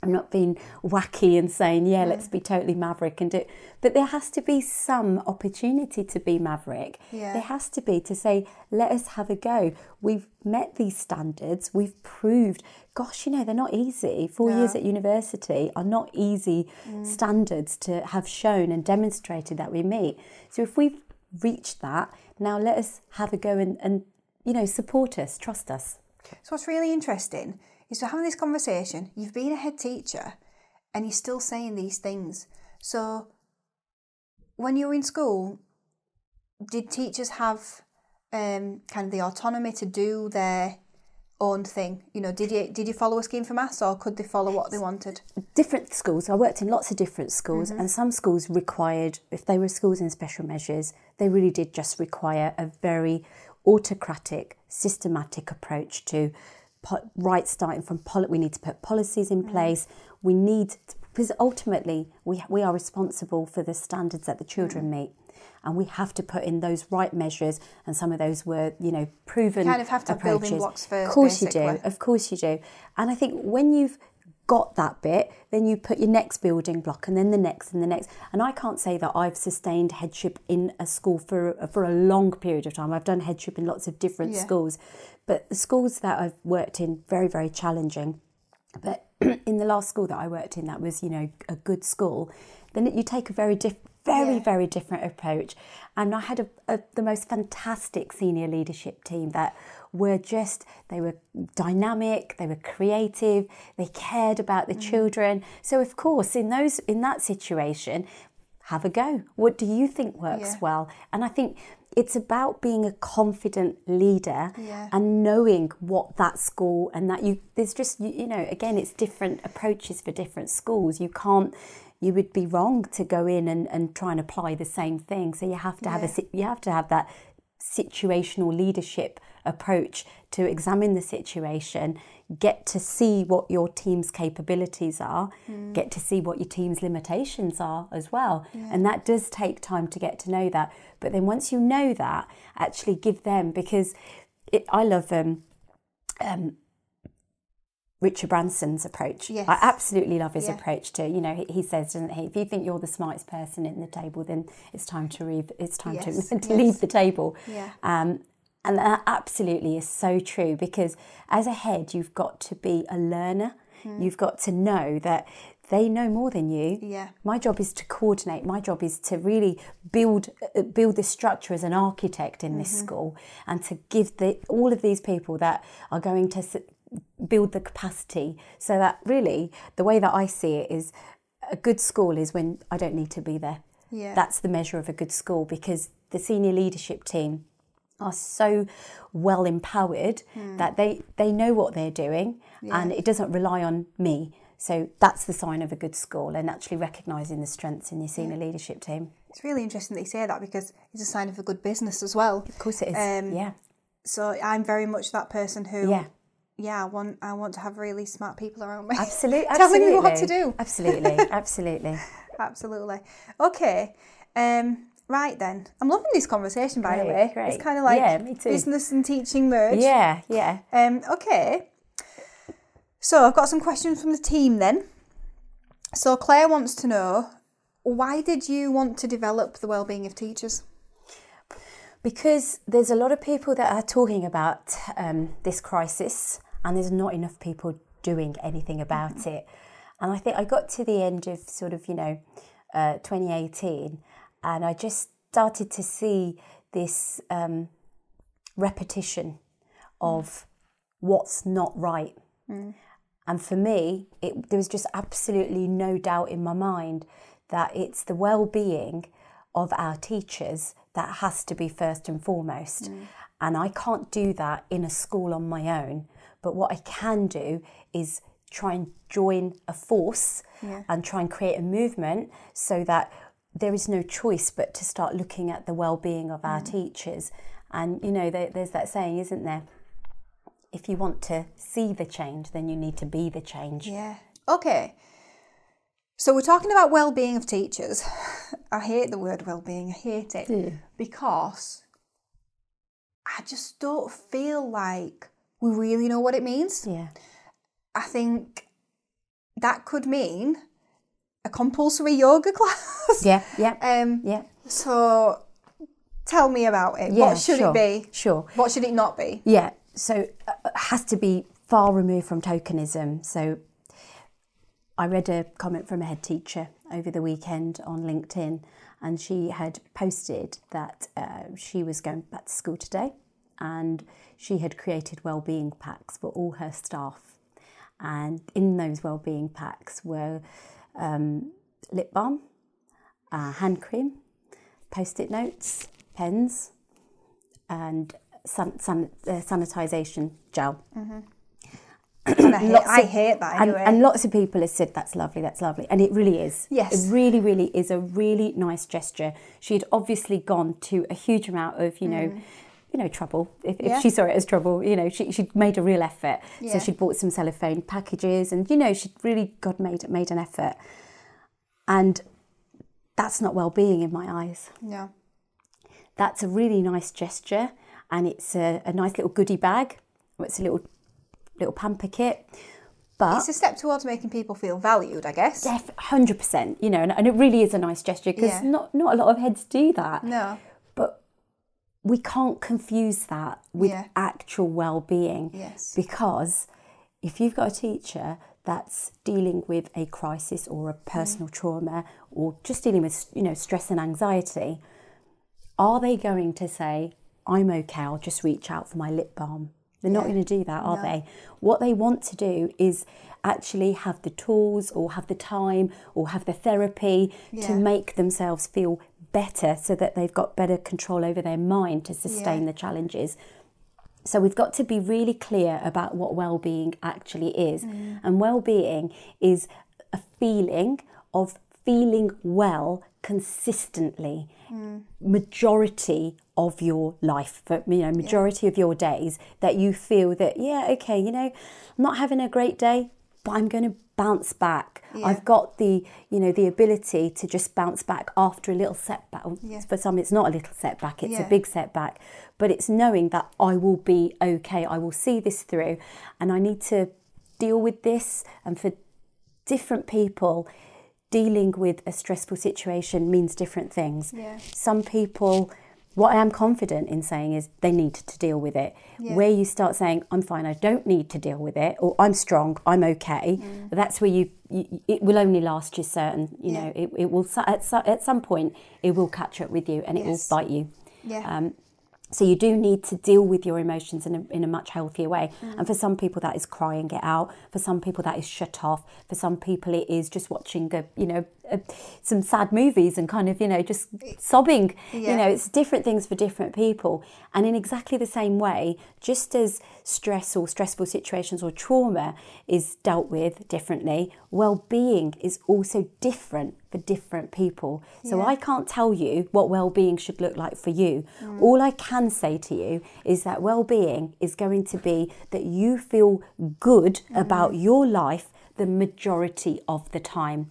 I'm not being wacky and saying, yeah, let's be totally maverick and do it. But there has to be some opportunity to be maverick. Yeah. There has to be to say, let us have a go. We've met these standards. We've proved, gosh, you know, they're not easy. Four years at university are not easy mm. standards to have shown and demonstrated that we meet. So if we've reached that, now let us have a go and, and you know, support us, trust us. So what's really interesting is we're having this conversation. You've been a head teacher, and you're still saying these things. So when you were in school, did teachers have um, kind of the autonomy to do their own thing? You know, did you did you follow a scheme for maths, or could they follow what they wanted? different schools. I worked in lots of different schools, and some schools required, if they were schools in special measures, they really did just require a very autocratic, systematic approach to po- right starting from poli- we need to put policies in mm. place. We need because ultimately we we are responsible for the standards that the children mm. meet. And we have to put in those right measures, and some of those were, you know, proven. kind of have to have building approaches. blocks first, Of course you do. Of course you do. And I think when you've got that bit, then you put your next building block and then the next and the next. And I can't say that I've sustained headship in a school for, for a long period of time. I've done headship in lots of different Yeah. schools. But the schools that I've worked in, very, very challenging. But in the last school that I worked in, that was, you know, a good school, then you take a very different very Yeah. very different approach and i had a, a, the most fantastic senior leadership team that were just they were dynamic they were creative they cared about the mm-hmm. children so of course in those in that situation have a go what do you think works Yeah. well and i think it's about being a confident leader Yeah. and knowing what that school and that you there's just you, you know again it's different approaches for different schools you can't you would be wrong to go in and, and try and apply the same thing. So you have to have a Yeah. you have to have that situational leadership approach to examine the situation get to see what your team's capabilities are get to see what your team's limitations are as well. And that does take time to get to know that. But then once you know that actually give them because it, i love um, um, Richard Branson's approach. Yes. I absolutely love his Yeah. approach to, you know, he, he says, doesn't he, if you think you're the smartest person in the table, then it's time to leave, it's time Yes, to, to yes. leave the table. Yeah. Um, and that absolutely is so true because as a head, you've got to be a learner. Hmm. You've got to know that they know more than you. Yeah. My job is to coordinate. My job is to really build uh, build this structure as an architect in Mm-hmm. this school, and to give the all of these people that are going to build the capacity, so that really the way that I see it is a good school is when I don't need to be there. Yeah. That's the measure of a good school because the senior leadership team are so well empowered Hmm. that they they know what they're doing and it doesn't rely on me so that's the sign of a good school and actually recognizing the strengths in your senior leadership team It's really interesting that you say that because it's a sign of a good business as well. of course it is Um, yeah So I'm very much that person who, yeah yeah, I want I want to have really smart people around me. absolutely Telling me what to do. absolutely absolutely Absolutely. Okay. Um, right then. I'm loving this conversation by the way. great. It's kind of like Yeah, business and teaching merge. yeah yeah Um, okay. So I've got some questions from the team then. So Claire wants to know why did you want to develop the well-being of teachers? because there's a lot of people that are talking about um, this crisis and there's not enough people doing anything about it. And I think I got to the end of sort of, you know, uh, 2018, and I just started to see this um, repetition of what's not right. And for me, it, there was just absolutely no doubt in my mind that it's the well being of our teachers that has to be first and foremost. And I can't do that in a school on my own. But what I can do is try and join a force Yeah. and try and create a movement so that there is no choice but to start looking at the well-being of our mm. teachers and you know there, there's that saying isn't there if you want to see the change then you need to be the change Yeah. Okay. So we're talking about well-being of teachers. I hate the word well-being. I hate it because I just don't feel like we really know what it means. yeah I think that could mean a compulsory yoga class. yeah yeah Um. yeah So tell me about it. yeah what should sure, it be? sure What should it not be? Yeah, so uh, it has to be far removed from tokenism. So I read a comment from a head teacher over the weekend on LinkedIn, and she had posted that uh, she was going back to school today and she had created well-being packs for all her staff. And in those well-being packs were um, lip balm, uh, hand cream, post-it notes, pens, and san- san- uh, sanitization gel. And I, hate, I of- hate that And, anyway. and lots of people have said that's lovely, that's lovely, and it really is. Yes. it really, really is a really nice gesture. She had obviously gone to a huge amount of, you know, you know, trouble. If. Yeah. if she saw it as trouble, you know, she she made a real effort. Yeah. So she'd bought some cellophane packages, and you know, she'd really God made made an effort, and that's not well-being in my eyes. no. That's a really nice gesture, and it's a, a nice little goodie bag. It's a little little pamper kit, but It's a step towards making people feel valued, I guess. def- 100%, you know, and, and it really is a nice gesture because Yeah. not, not a lot of heads do that. No. We can't confuse that with Yeah. actual well being. Yes. Because if you've got a teacher that's dealing with a crisis or a mm. personal trauma or just dealing with, you know, stress and anxiety, are they going to say, I'm okay, I'll just reach out for my lip balm? They're not going to do that, are No. they? What they want to do is actually have the tools or have the time or have the therapy to make themselves feel better so that they've got better control over their mind to sustain Yeah. the challenges. So we've got to be really clear about what well-being actually is. Mm. And well-being is a feeling of feeling well consistently Mm. majority of your life for you know majority of your days that you feel that yeah okay you know I'm not having a great day but I'm going to bounce back I've got the you know the ability to just bounce back after a little setback oh, Yeah. for some it's not a little setback it's Yeah. a big setback but it's knowing that I will be okay I will see this through and I need to deal with this and for different people dealing with a stressful situation means different things Yeah. some people what I am confident in saying is they need to deal with it. Yeah. Where you start saying, I'm fine, I don't need to deal with it, or I'm strong, I'm okay, Mm. that's where you, you, it will only last you certain, you Yeah. know, it, it will, at, at some point, it will catch up with you and it will bite you. Yeah. Um, so you do need to deal with your emotions in a, in a much healthier way. And for some people that is crying it out. For some people that is shut off. For some people it is just watching a, you know a, some sad movies and kind of you know just sobbing. Yeah. You know it's different things for different people. And in exactly the same way, just as stress or stressful situations or trauma is dealt with differently, well-being is also different for different people. So Yeah. I can't tell you what well-being should look like for you. Mm. All I can say to you is that well-being is going to be that you feel good mm. about your life the majority of the time.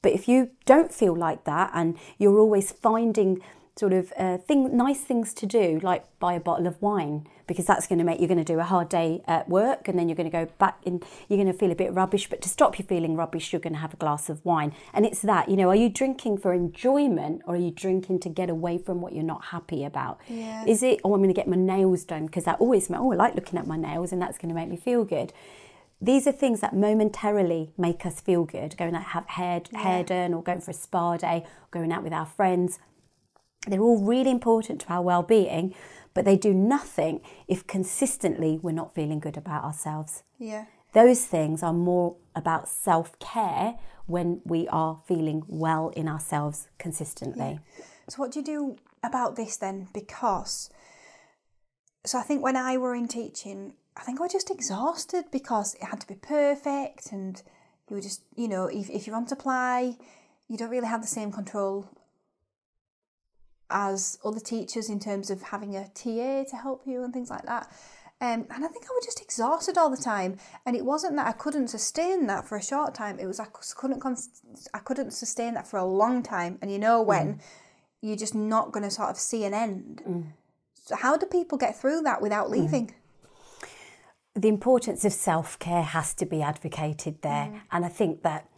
But if you don't feel like that and you're always finding sort of uh, thing, nice things to do, like buy a bottle of wine, because that's going to make you're going to do a hard day at work, and then you're going to go back and you're going to feel a bit rubbish. But to stop you feeling rubbish, you're going to have a glass of wine, and it's that you know, are you drinking for enjoyment or are you drinking to get away from what you're not happy about? Yeah. Is it? Oh, I'm going to get my nails done because that always oh, I like looking at my nails, and that's going to make me feel good these are things that momentarily make us feel good going out have hair, yeah. hair done or going for a spa day going out with our friends they're all really important to our well-being but they do nothing if consistently we're not feeling good about ourselves. Yeah. Those things are more about self-care when we are feeling well in ourselves consistently. Yeah. so what do you do about this then? Because so i think when i were in teaching I think I was just exhausted because it had to be perfect and you were just, you know, if, if you're on supply, you don't really have the same control as other teachers in terms of having a TA to help you and things like that. Um, and I think I was just exhausted all the time. And it wasn't that I couldn't sustain that for a short time. It was I couldn't I couldn't sustain that for a long time. And you know when mm. you're just not going to sort of see an end. Mm. So how do people get through that without mm. leaving? Mm the importance of self care has to be advocated there, mm. and I think that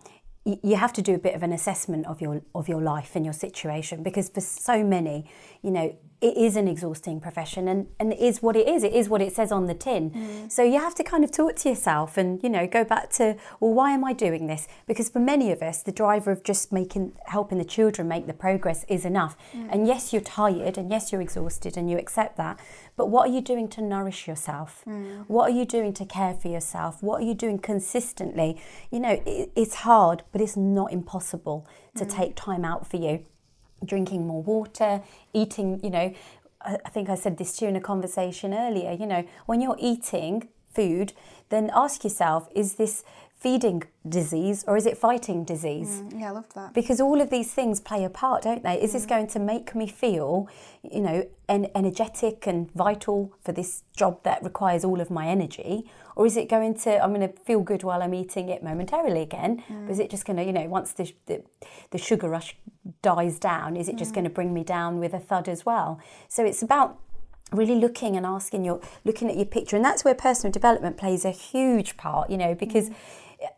you have to do a bit of an assessment of your of your life and your situation because for so many, you know, it is an exhausting profession and, and it is what it is. It is what it says on the tin. Mm. So you have to kind of talk to yourself and, you know, go back to, well, why am I doing this? Because for many of us, the driver of just making helping the children make the progress is enough. Mm. And yes, you're tired and yes, you're exhausted and you accept that. But what are you doing to nourish yourself? Mm. What are you doing to care for yourself? What are you doing consistently? You know, it, it's hard, but it's not impossible to mm. take time out for you drinking more water, eating, you know, I think I said this to you in a conversation earlier, you know, when you're eating food, then ask yourself, is this feeding disease or is it fighting disease? Mm, yeah, I love that. Because all of these things play a part, don't they? Is mm. this going to make me feel, you know, en- energetic and vital for this job that requires all of my energy? Or is it going to, I'm going to feel good while I'm eating it momentarily again? Mm. Or is it just going to, you know, once the, the, the sugar rush dies down, is it just mm. going to bring me down with a thud as well? So it's about really looking and asking your looking at your picture and that's where personal development plays a huge part you know because mm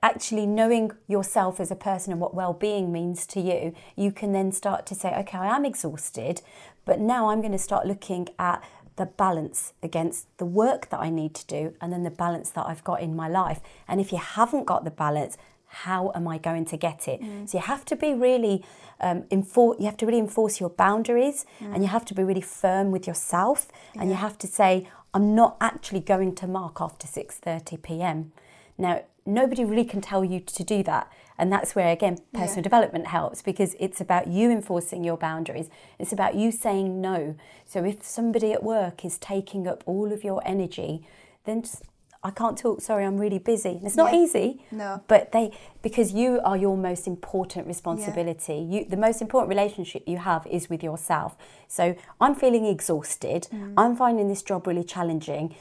actually knowing yourself as a person and what well-being means to you you can then start to say okay i am exhausted but now i'm going to start looking at the balance against the work that i need to do and then the balance that i've got in my life and if you haven't got the balance how am I going to get it? Mm. So you have to be really um. You have to really enforce your boundaries, mm. and you have to be really firm with yourself, yeah. and you have to say, "I'm not actually going to mark after 6:30 p.m." Now, nobody really can tell you to do that. And that's where, again, personal yeah. development helps because it's about you enforcing your boundaries. It's about you saying no. So if somebody at work is taking up all of your energy, then just, I can't talk, sorry, I'm really busy. And it's not yeah. easy. No. But they, because you are your most important responsibility. Yeah. You, the most important relationship you have is with yourself. So I'm feeling exhausted. Mm. I'm finding this job really challenging.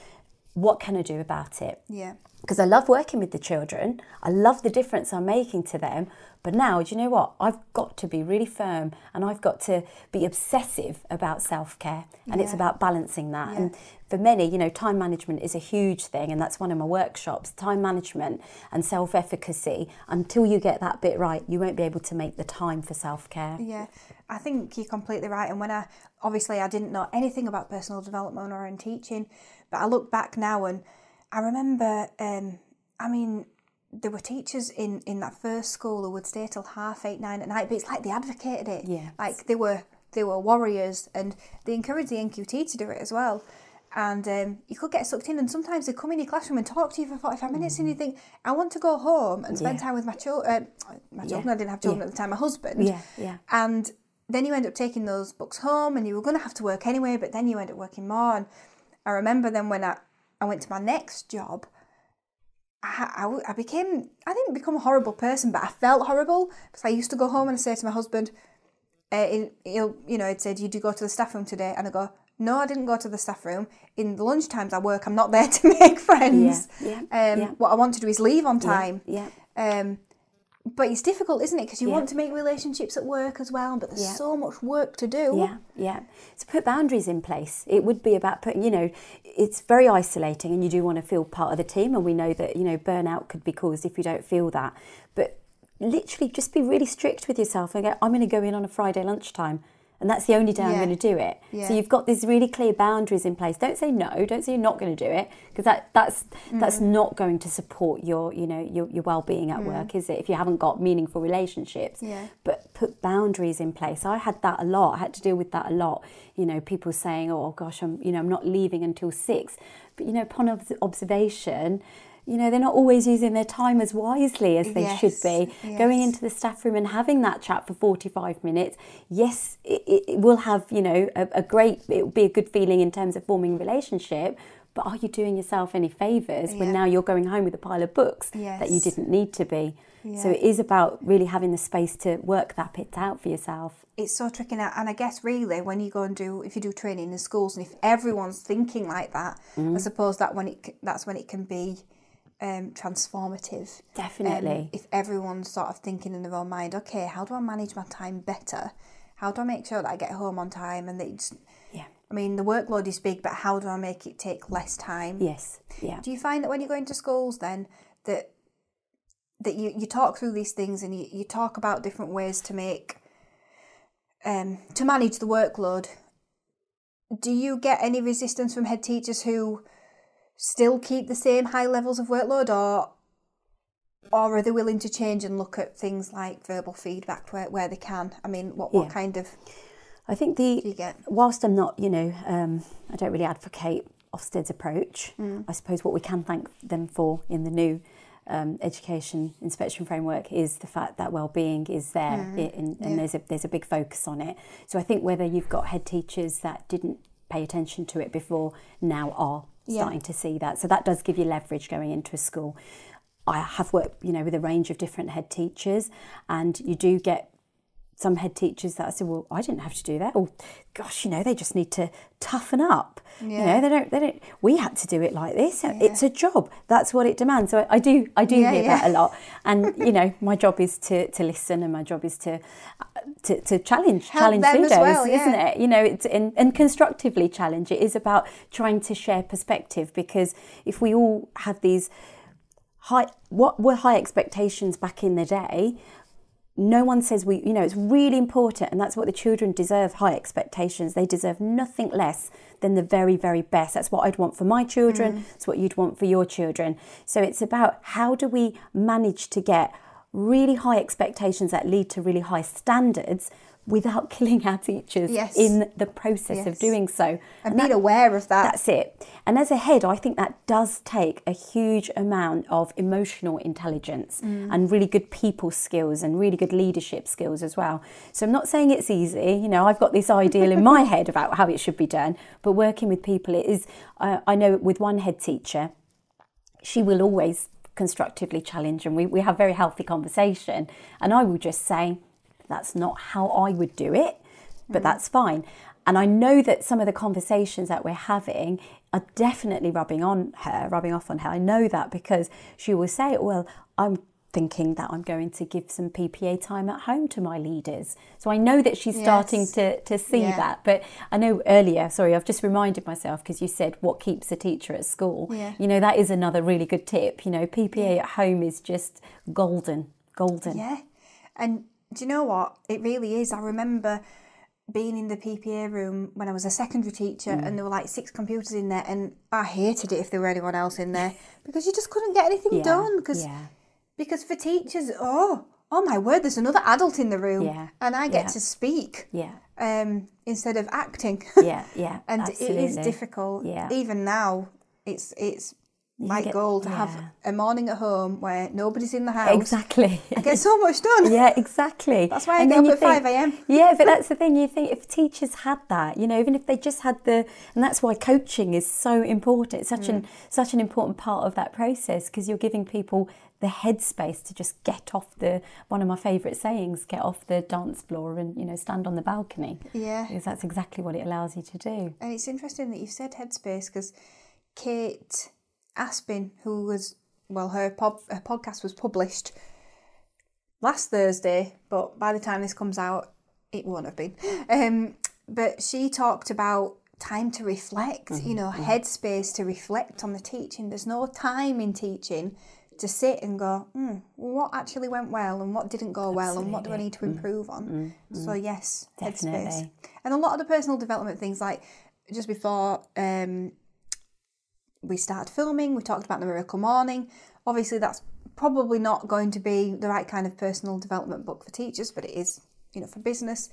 What can I do about it? Yeah because I love working with the children. I love the difference I'm making to them. But now, do you know what? I've got to be really firm and I've got to be obsessive about self care. And yeah. it's about balancing that. Yeah. And for many, you know, time management is a huge thing. And that's one of my workshops time management and self efficacy. Until you get that bit right, you won't be able to make the time for self care. Yeah, I think you're completely right. And when I obviously I didn't know anything about personal development or in teaching, but I look back now and I remember, um, I mean, there were teachers in, in that first school who would stay till half eight, nine at night, but it's like they advocated it. Yeah. Like they were they were warriors and they encouraged the NQT to do it as well. And um, you could get sucked in, and sometimes they'd come in your classroom and talk to you for 45 minutes, mm. and you think, I want to go home and spend yeah. time with my, children. uh, my children. Yeah. I didn't have children yeah. at the time, my husband. Yeah, yeah. And then you end up taking those books home, and you were going to have to work anyway, but then you end up working more. And I remember then when I, I went to my next job, I, I, I, became, I didn't become a horrible person, but I felt horrible because I used to go home and I say to my husband, uh, he'll, you know, he'd say, Did you go to the staff room today? And I go, No, I didn't go to the staff room. In the lunch times I work, I'm not there to make friends. Yeah, yeah, um, yeah. What I want to do is leave on time. Yeah. yeah. Um, but it's difficult, isn't it? Because you Yeah. want to make relationships at work as well, but there's Yeah. so much work to do. Yeah, yeah. To put boundaries in place. It would be about putting, you know, it's very isolating and you do want to feel part of the team. And we know that, you know, burnout could be caused if you don't feel that. But literally just be really strict with yourself and go, I'm going to go in on a Friday lunchtime. And that's the only day I'm going to do it. Yeah. So you've got these really clear boundaries in place. Don't say no. Don't say you're not going to do it because that that's that's mm-hmm. not going to support your you know your, your well-being at work, mm. is it? If you haven't got meaningful relationships Yeah. but put boundaries in place. I had that a lot. I had to deal with that a lot. You know, people saying, "Oh gosh, I'm you know I'm not leaving until 6. But you know, upon observation, you know they're not always using their time as wisely as they should Yes, be. Going into the staff room and having that chat for 45 minutes, yes, it, it will have you know a, a great. It will be a good feeling in terms of forming relationship. But are you doing yourself any favours when now you're going home with a pile of books that you didn't need to be? So it is about really having the space to work that bit out for yourself. It's so tricky now, and I guess really when you go and do if you do training in schools, and if everyone's thinking like that, Mm. I suppose that when it that's when it can be um, transformative. Definitely. Um, if everyone's sort of thinking in their own mind, okay, how do I manage my time better? How do I make sure that I get home on time and that it's Yeah. I mean, the workload is big, but how do I make it take less time? Yes. Yeah. Do you find that when you go into schools then that that you, you talk through these things and you, you talk about different ways to make um to manage the workload? Do you get any resistance from head teachers who still keep the same high levels of workload or or are they willing to change and look at things like verbal feedback where, where they can? I mean, what, what kind of I think the do you get? whilst I'm not, you know, um, I don't really advocate Ofsted's approach. Mm. I suppose what we can thank them for in the new um, education inspection framework is the fact that well-being is there Mm. in, and Yeah. there's a there's a big focus on it. So I think whether you've got head teachers that didn't pay attention to it before now are Yeah. starting to see that. So that does give you leverage going into a school. I have worked, you know, with a range of different head teachers, and you do get some head teachers that I said, well, I didn't have to do that. Or, gosh, you know, they just need to toughen up. You know, they don't, they don't. We had to do it like this. It's a job. That's what it demands. So I do, I do Yeah, hear yeah. that a lot. And you know, my job is to to listen, and my job is to to, to challenge Help challenge leaders, well, isn't it? You know, it's and, and constructively challenge. It is about trying to share perspective because if we all have these high what were high expectations back in the day no one says we you know it's really important and that's what the children deserve high expectations. They deserve nothing less than the very very best. That's what i'd want for my children. Mm. It's what you'd want for your children. So it's about how do we manage to get really high expectations that lead to really high standards without killing our teachers Yes. in the process of doing so And being aware of that. that's it. And as a head, I think that does take a huge amount of emotional intelligence Mm. and really good people skills and really good leadership skills as well. So I'm not saying it's easy. You know, I've got this ideal in my head about how it should be done, but working with people, it is. Uh, I know with one head teacher, she will always constructively challenge and we, we have very healthy conversation and i will just say that's not how i would do it but mm. that's fine. And i know that some of the conversations that we're having are definitely rubbing on her rubbing off on her. I know that because she will say well i'm thinking that i'm going to give some ppa time at home to my leaders. So i know that she's starting to, to see Yeah. that. But i know earlier sorry i've just reminded myself because you said what keeps a teacher at school. Yeah. you know that is another really good tip. You know ppa at home is just golden golden. Yeah. And do you know what? It really is. I remember being in the PPA room when I was a secondary teacher Mm. and there were like six computers in there and I hated it if there were anyone else in there because you just couldn't get anything Yeah, done because yeah. because for teachers, oh, oh my word, there's another adult in the room Yeah, and I get to speak yeah um, instead of acting. yeah yeah and it is difficult. Yeah. Even now, it's it's like get- gold to have a morning at home where nobody's in the house. exactly I get so much done. yeah exactly That's why I And get up at think- 5 a.m.. yeah but that's the thing you think if teachers had that you know even if they just had the and that's why coaching is so important it's such Mm. an such an important part of that process because you're giving people the headspace to just get off the one of my favorite sayings get off the dance floor and you know stand on the balcony Yeah. because that's exactly what it allows you to do And it's interesting that you said headspace because Kate Aspin, who was, well, her, pod, her podcast was published last Thursday, but by the time this comes out, it won't have been. Um, but she talked about time to reflect, you know, headspace to reflect on the teaching. There's no time in teaching to sit and go, mm, what actually went well and what didn't go well and what do I need to improve on. So yes, headspace. And a lot of the personal development things, like just before um, we started filming, we talked about the miracle morning. Obviously, that's probably not going to be the right kind of personal development book for teachers, but it is, you know, for business.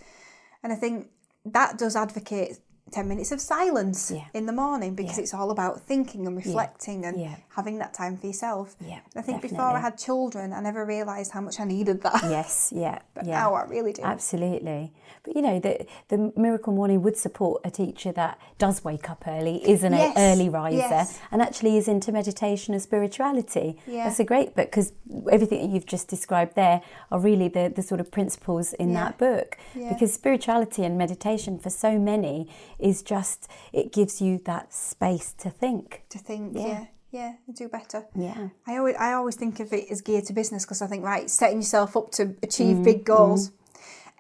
And I think that does advocate 10 minutes of silence Yeah. in the morning because Yeah. it's all about thinking and reflecting and Yeah. having that time for yourself. Yeah, I think before I had children, I never realised how much I needed that. Yes, yeah, But now I really do. Absolutely. But you know, the the miracle morning would support a teacher that does wake up early, is an Yes, early riser, yes. and actually is into meditation and spirituality. Yeah. That's a great book because everything that you've just described there are really the, the sort of principles in that book. Because spirituality and meditation for so many is just, it gives you that space to think. to think, Yeah. yeah, yeah, do better. Yeah. I always, I always think of it as geared to business because I think, right, setting yourself up to achieve big goals.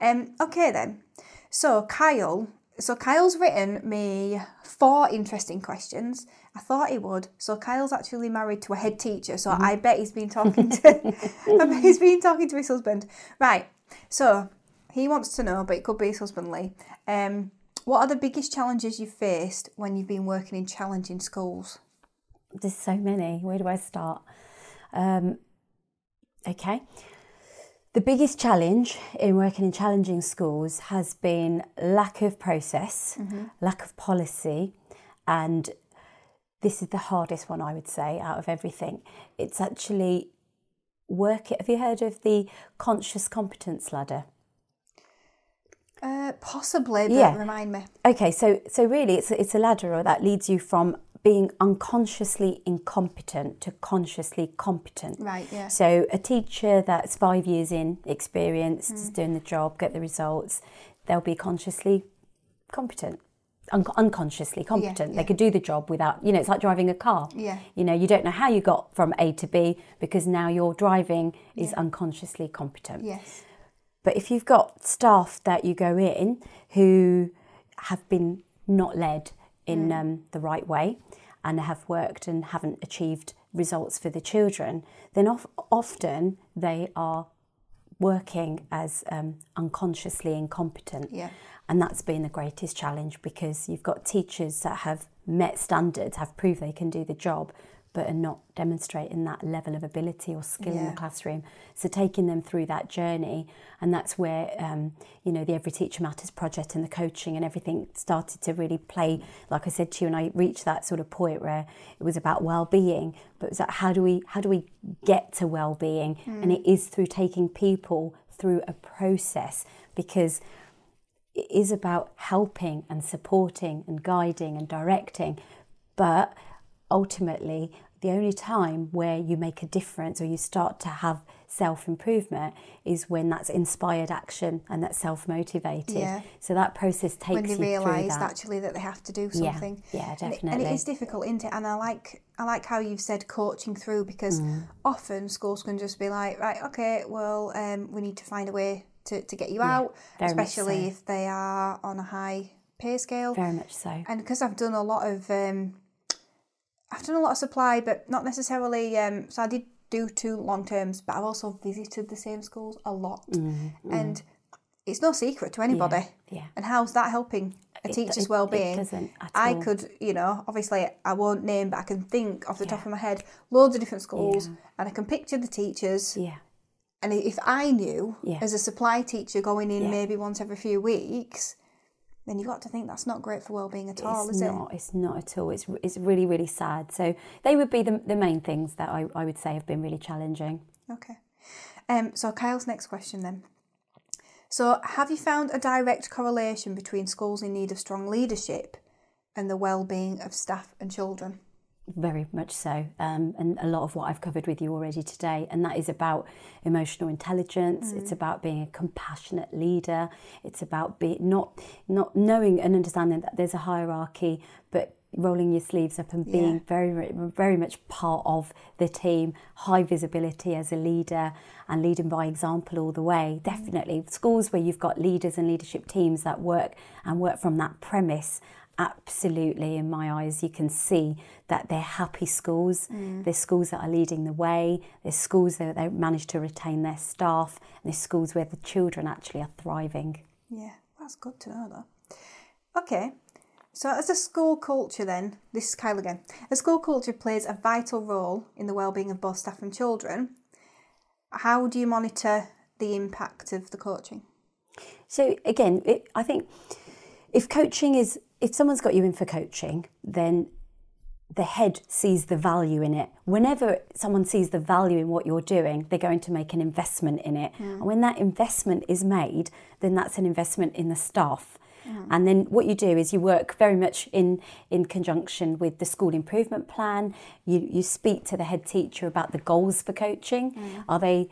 Um, okay, then. So, Kyle, so Kyle's written me four interesting questions. I thought he would. So, Kyle's actually married to a head teacher. So, I bet he's been talking to, he's been talking to his husband. Right. So, he wants to know, but it could be his husband Lee. Um, what are the biggest challenges you've faced when you've been working in challenging schools? There's so many. Where do I start? Um, okay. The biggest challenge in working in challenging schools has been lack of process, lack of policy, and this is the hardest one I would say out of everything. It's actually work. Have you heard of the conscious competence ladder? Uh, possibly, but Yeah. remind me. Okay, so so really, it's it's a ladder that leads you from being unconsciously incompetent to consciously competent. Right, yeah. So a teacher that's five years in experienced, is doing the job, get the results, they'll be consciously competent. Un- unconsciously competent. yeah. They could do the job without, you know, it's like driving a car. Yeah. You know, you don't know how you got from A to B because now your driving is unconsciously competent. Yes. But if you've got staff that you go in who have been not led in um, the right way and have worked and haven't achieved results for the children, then of, often they are working as um, unconsciously incompetent. Yeah. And that's been the greatest challenge because you've got teachers that have met standards, have proved they can do the job, but are not demonstrating that level of ability or skill in the classroom. So taking them through that journey, and that's where um, you know the Every Teacher Matters project and the coaching and everything started to really play. Like I said to you, and I reached that sort of point where it was about well-being, but it was like how do we how do we get to well-being? And it is through taking people through a process because it is about helping and supporting and guiding and directing, but ultimately, the only time where you make a difference or you start to have self improvement is when that's inspired action and that's self motivated. Yeah. So that process takes When they realise actually that they have to do something. yeah, And it- And it, definitely. is difficult, isn't it? And I like I like how you've said coaching through because Mm. often schools can just be like, right, okay, well, um, we need to find a way to, to get you out, especially so. if they are on a high pay scale. Very much so. and because I've done a lot of um, I've done a lot of supply, but not necessarily. Um, so I did do two long terms, but I've also visited the same schools a lot, and it's no secret to anybody. Mm-hmm. yeah. And how's that helping a It- teacher's it- it well-being? doesn't at I all. could, you know, obviously I won't name, but I can think off the top of my head loads of different schools, and I can picture the teachers. Yeah. And if I knew Yeah. as a supply teacher going in Yeah. maybe once every few weeks, then you've got to think that's not great for well-being at all, is it it's is not. It's not at all. It's it's really really sad. So they would be the the main things that I, I would say have been really challenging. Okay. Um, so Kyle's next question then. So have you found a direct correlation between schools in need of strong leadership and the well-being of staff and children? Very much so, um, and a lot of what I've covered with you already today, and that is about emotional intelligence. It's about being a compassionate leader. It's about be not not knowing and understanding that there's a hierarchy, but rolling your sleeves up and being Yeah. very, very much part of the team, high visibility as a leader and leading by example all the way. Definitely. Schools where you've got leaders and leadership teams that work and work from that premise. Absolutely, in my eyes, you can see that they're happy schools. Mm. They're schools that are leading the way. They're schools that they manage to retain their staff. And they're schools where the children actually are thriving. Yeah, that's good to know though. Okay, so as a school culture, then, this is Kyle again. A school culture plays a vital role in the well-being of both staff and children. How do you monitor the impact of the coaching? So again, it, I think if coaching is if someone's got you in for coaching, then the head sees the value in it. Whenever someone sees the value in what you're doing, they're going to make an investment in it. And when that investment is made, then that's an investment in the staff. And then what you do is you work very much in, in conjunction with the school improvement plan. You, you speak to the head teacher about the goals for coaching. Are they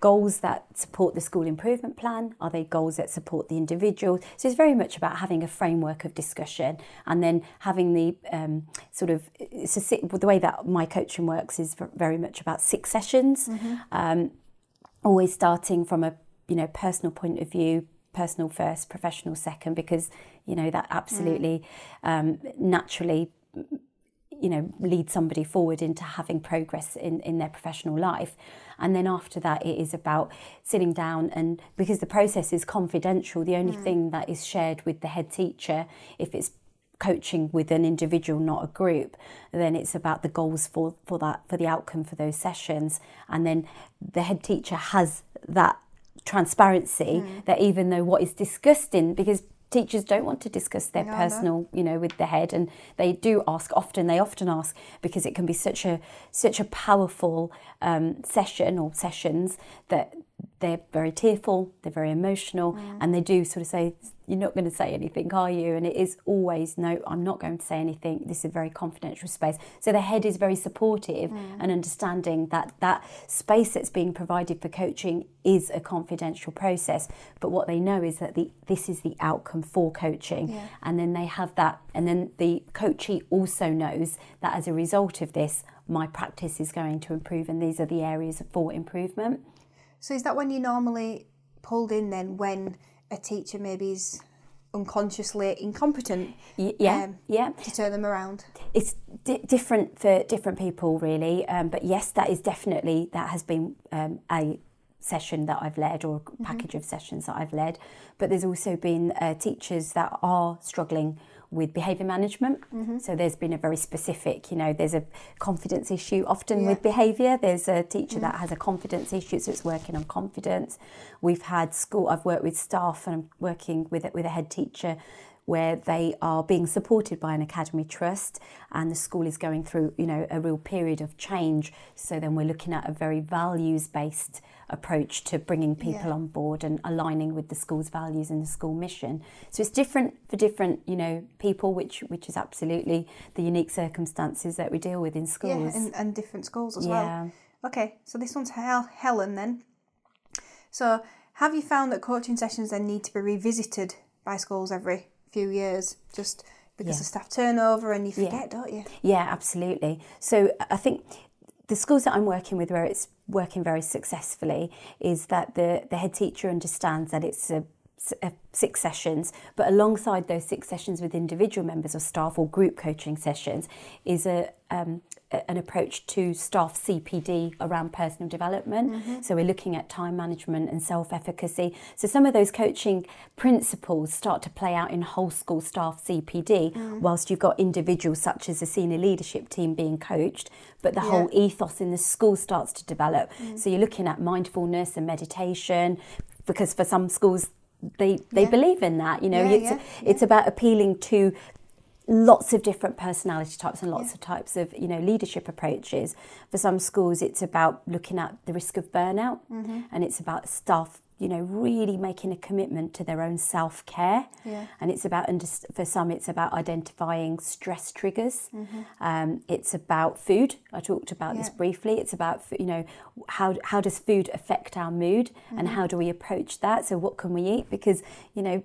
goals that support the school improvement plan? Are they goals that support the individual? So it's very much about having a framework of discussion and then having the um, sort of a, the way that my coaching works is very much about six sessions. Um, always starting from a you know personal point of view personal first professional second because you know that absolutely um, naturally you know lead somebody forward into having progress in in their professional life. And then after that it is about sitting down and because the process is confidential the only mm. thing that is shared with the head teacher if it's coaching with an individual not a group then it's about the goals for for that for the outcome for those sessions. And then the head teacher has that transparency mm. that even though what is discussed in because teachers don't want to discuss their No, no. personal you know with the head and they do ask often they often ask because it can be such a such a powerful um, session or sessions that they're very tearful they're very emotional mm. and they do sort of say you're not going to say anything are you? And it is always no i'm not going to say anything. This is a very confidential space. So the head is very supportive mm. and understanding that that space that's being provided for coaching is a confidential process. But what they know is that the this is the outcome for coaching. Yeah. and then they have that and then the coachee also knows that as a result of this my practice is going to improve and these are the areas for improvement So is that when you normally pulled in then when a teacher maybe is unconsciously incompetent Y- yeah Um, yeah. to turn them around? it's di- different for different people really um, but yes that is definitely that has been um, a session that I've led or a package of sessions that I've led. But there's also been uh, teachers that are struggling with behaviour management. Mm-hmm. So there's been a very specific you know there's a confidence issue often Yeah. with behaviour there's a teacher that mm-hmm. has a confidence issue so it's working on confidence. We've had school I've worked with staff and I'm working with with a head teacher where they are being supported by an academy trust and the school is going through you know a real period of change. So then we're looking at a very values based approach to bringing people Yeah. on board and aligning with the school's values and the school mission so it's different for different you know people which which is absolutely the unique circumstances that we deal with in schools Yeah, and, and different schools as Yeah. well. Okay, so this one's Hel- Helen then. So have you found that coaching sessions then need to be revisited by schools every few years just because Yeah. of staff turnover and you Yeah. forget, don't you? Yeah, absolutely. So I think the schools that I'm working with where it's working very successfully is that the, the head teacher understands that it's a, six sessions, but alongside those six sessions with individual members of staff or group coaching sessions is a um, an approach to staff CPD around personal development. Mm-hmm. So we're looking at time management and self-efficacy. So some of those coaching principles start to play out in whole school staff CPD, mm. whilst you've got individuals such as the senior leadership team being coached, but the whole ethos in the school starts to develop. Mm. So you're looking at mindfulness and meditation, because for some schools they they Yeah. believe in that. You know, Yeah, it's yeah, it's about appealing to lots of different personality types and lots of types of you know leadership approaches. For some schools it's about looking at the risk of burnout Mm-hmm. and it's about staff you know really making a commitment to their own self-care. Yeah. and it's about for some it's about identifying stress triggers. Um, it's about food. I talked about this Mm-hmm. Briefly. It's about you know how how does food affect our mood and Mm-hmm. how do we approach that? So what can we eat? Because you know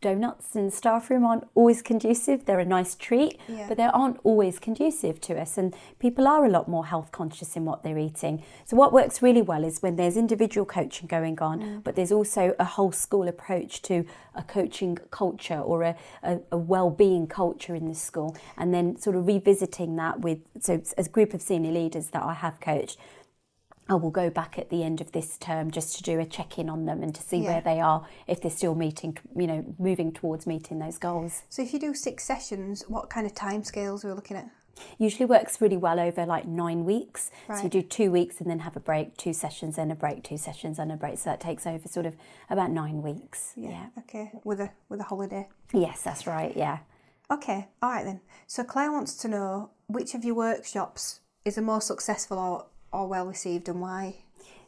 donuts in the staff room aren't always conducive. They're a nice treat, Yeah. but they aren't always conducive to us. And people are a lot more health conscious in what they're eating. So, what works really well is when there's individual coaching going on, mm. but there's also a whole school approach to a coaching culture or a, a, a well-being culture in the school, and then sort of revisiting that with so as a group of senior leaders that I have coached. I will go back at the end of this term just to do a check in on them and to see Yeah. where they are if they're still meeting, you know, moving towards meeting those goals. So if you do six sessions, what kind of timescales are we looking at? Usually works really well over like nine weeks. So you do two weeks and then have a break, two sessions, then a break, two sessions, and a break. So that takes over sort of about nine weeks. Yeah. Okay. With a with a holiday. Yes, that's right. Yeah. Okay. All right then. So Claire wants to know which of your workshops is the most successful or, or well received and why.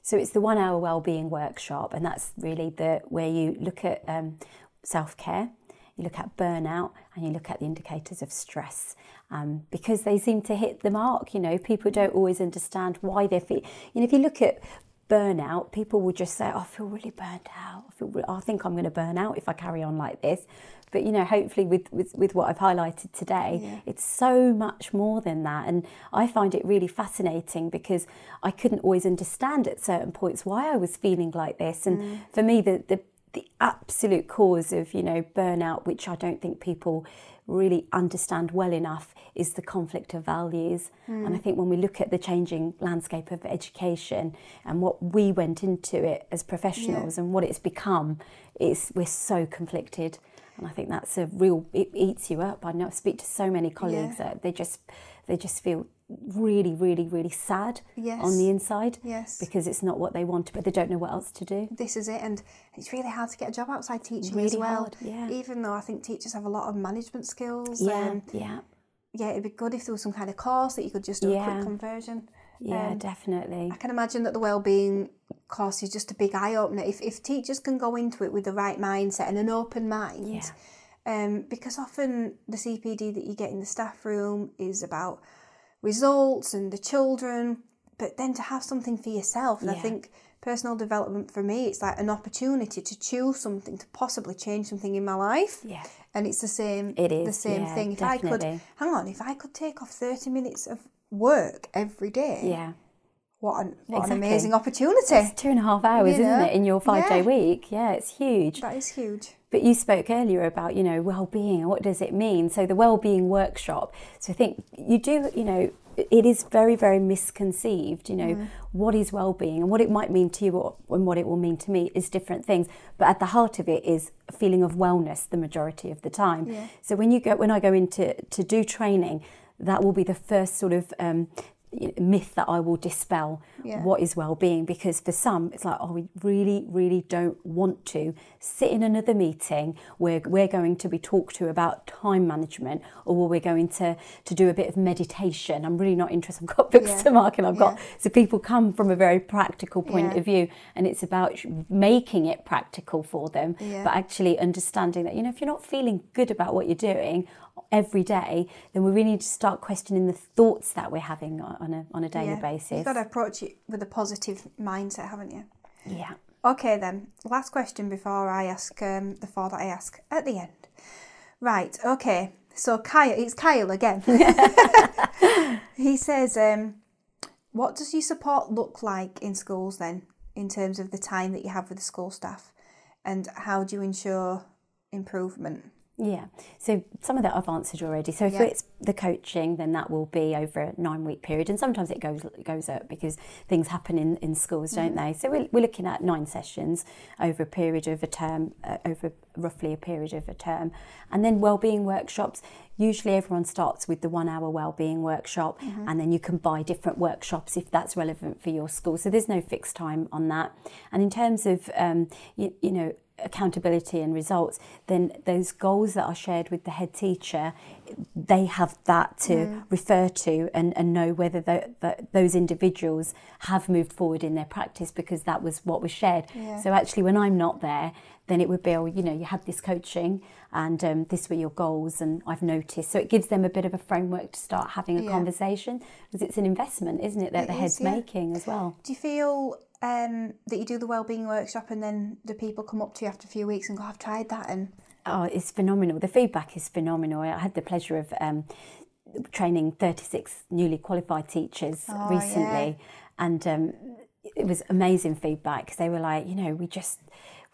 So it's the one hour wellbeing workshop, and that's really the where you look at um, self care, you look at burnout, and you look at the indicators of stress, um, because they seem to hit the mark. You know, people don't always understand why they feel. You know, if you look at burnout, people will just say, oh, "I feel really burnt out. I feel. I think I'm going to burn out if I carry on like this." But you know, hopefully, with, with, with what I've highlighted today, it's so much more than that. And I find it really fascinating because I couldn't always understand at certain points why I was feeling like this. And mm. for me, the, the the absolute cause of you know burnout, which I don't think people really understand well enough, is the conflict of values. Hmm. And I think when we look at the changing landscape of education and what we went into it as professionals and what it's become, it's we're so conflicted. And I think that's a real it eats you up. I know I speak to so many colleagues Yeah. that they just they just feel really, really, really sad Yes. on the inside Yes. because it's not what they want, but they don't know what else to do. This is it, and it's really hard to get a job outside teaching Really as well. hard, yeah. Even though I think teachers have a lot of management skills. Yeah, um, yeah, yeah, it'd be good if there was some kind of course that you could just do a quick conversion. yeah, Um, definitely. I can imagine that the wellbeing course is just a big eye opener. If, if teachers can go into it with the right mindset and an open mind, Yeah. um, because often the CPD that you get in the staff room is about results and the children, but then to have something for yourself, and I think personal development for me, it's like an opportunity to choose something to possibly change something in my life. Yeah. And it's the same. It the same yeah, thing. If I could, hang on, if I could take off thirty minutes of work every day, Yeah. what an what an amazing opportunity. It's two and a half hours, You isn't it, in your five day week? Yeah, it's huge. That is huge. But you spoke earlier about, you know, well-being and what does it mean? So the well-being workshop. So I think you do, you know, it is very, very misconceived. You know, Mm. what is well-being and what it might mean to you or, and what it will mean to me is different things. But at the heart of it is a feeling of wellness the majority of the time. Yeah. So when you go, when I go into to do training, that will be the first sort of um, myth that I will dispel. Yeah. What is well-being? Because for some, it's like, oh, we really, really don't want to sit in another meeting where we're going to be talked to about time management, or where we're going to to do a bit of meditation. I'm really not interested. I've got books Yeah. to mark, and I've got Yeah. so people come from a very practical point of view, and it's about making it practical for them, but actually understanding that you know if you're not feeling good about what you're doing every day, then we really need to start questioning the thoughts that we're having on a on a daily Yeah. basis. You've got to approach it with a positive mindset, haven't you? Yeah. Okay, then. Last question before I ask um, the four that I ask at the end. Right, okay. So, Kyle, it's Kyle again. he says, um, What does your support look like in schools then, in terms of the time that you have with the school staff? And how do you ensure improvement? Yeah. So some of that I've answered already. So if Yeah. it's the coaching, then that will be over a nine week period. And sometimes it goes goes up because things happen in, in schools, don't Mm-hmm. they? So we're, we're looking at nine sessions over a period of a term, uh, over roughly a period of a term. And then wellbeing workshops. Usually everyone starts with the one hour wellbeing workshop Mm-hmm. and then you can buy different workshops if that's relevant for your school. So there's no fixed time on that. And in terms of, um, you, you know, accountability and results, then those goals that are shared with the head teacher, they have that to Mm. refer to and, and know whether the, the, those individuals have moved forward in their practice because that was what was shared. Yeah. So actually, when I'm not there, then it would be, oh, you know, you had this coaching and um, this were your goals, and I've noticed. So it gives them a bit of a framework to start having a Yeah. conversation because it's an investment, isn't it, that It the is, head's yeah. making as well. Do you feel um, that you do the wellbeing workshop and then the people come up to you after a few weeks and go, I've tried that and Oh, it's phenomenal. The feedback is phenomenal. I had the pleasure of um, training 36 newly qualified teachers Oh, recently, yeah. and um, it was amazing feedback because they were like, you know, we just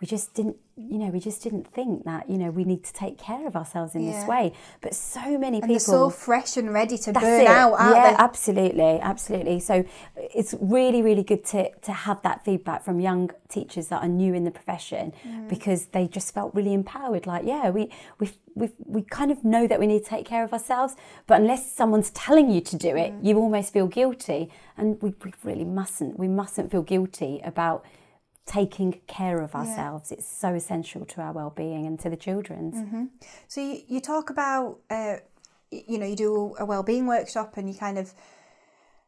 we just didn't, you know, we just didn't think that, you know, we need to take care of ourselves in Yeah. this way. But so many And people so fresh and ready to burn it. out, aren't yeah, they? absolutely, absolutely. So it's really, really good to to have that feedback from young teachers that are new in the profession Mm. because they just felt really empowered. Like, yeah, we we we we kind of know that we need to take care of ourselves, but unless someone's telling you to do it, Mm. you almost feel guilty, and we, we really mustn't. We mustn't feel guilty about taking care of ourselves. It's so essential to our well-being and to the children's. Mm-hmm. So you, you talk about, uh, you know, you do a well-being workshop, and you kind of,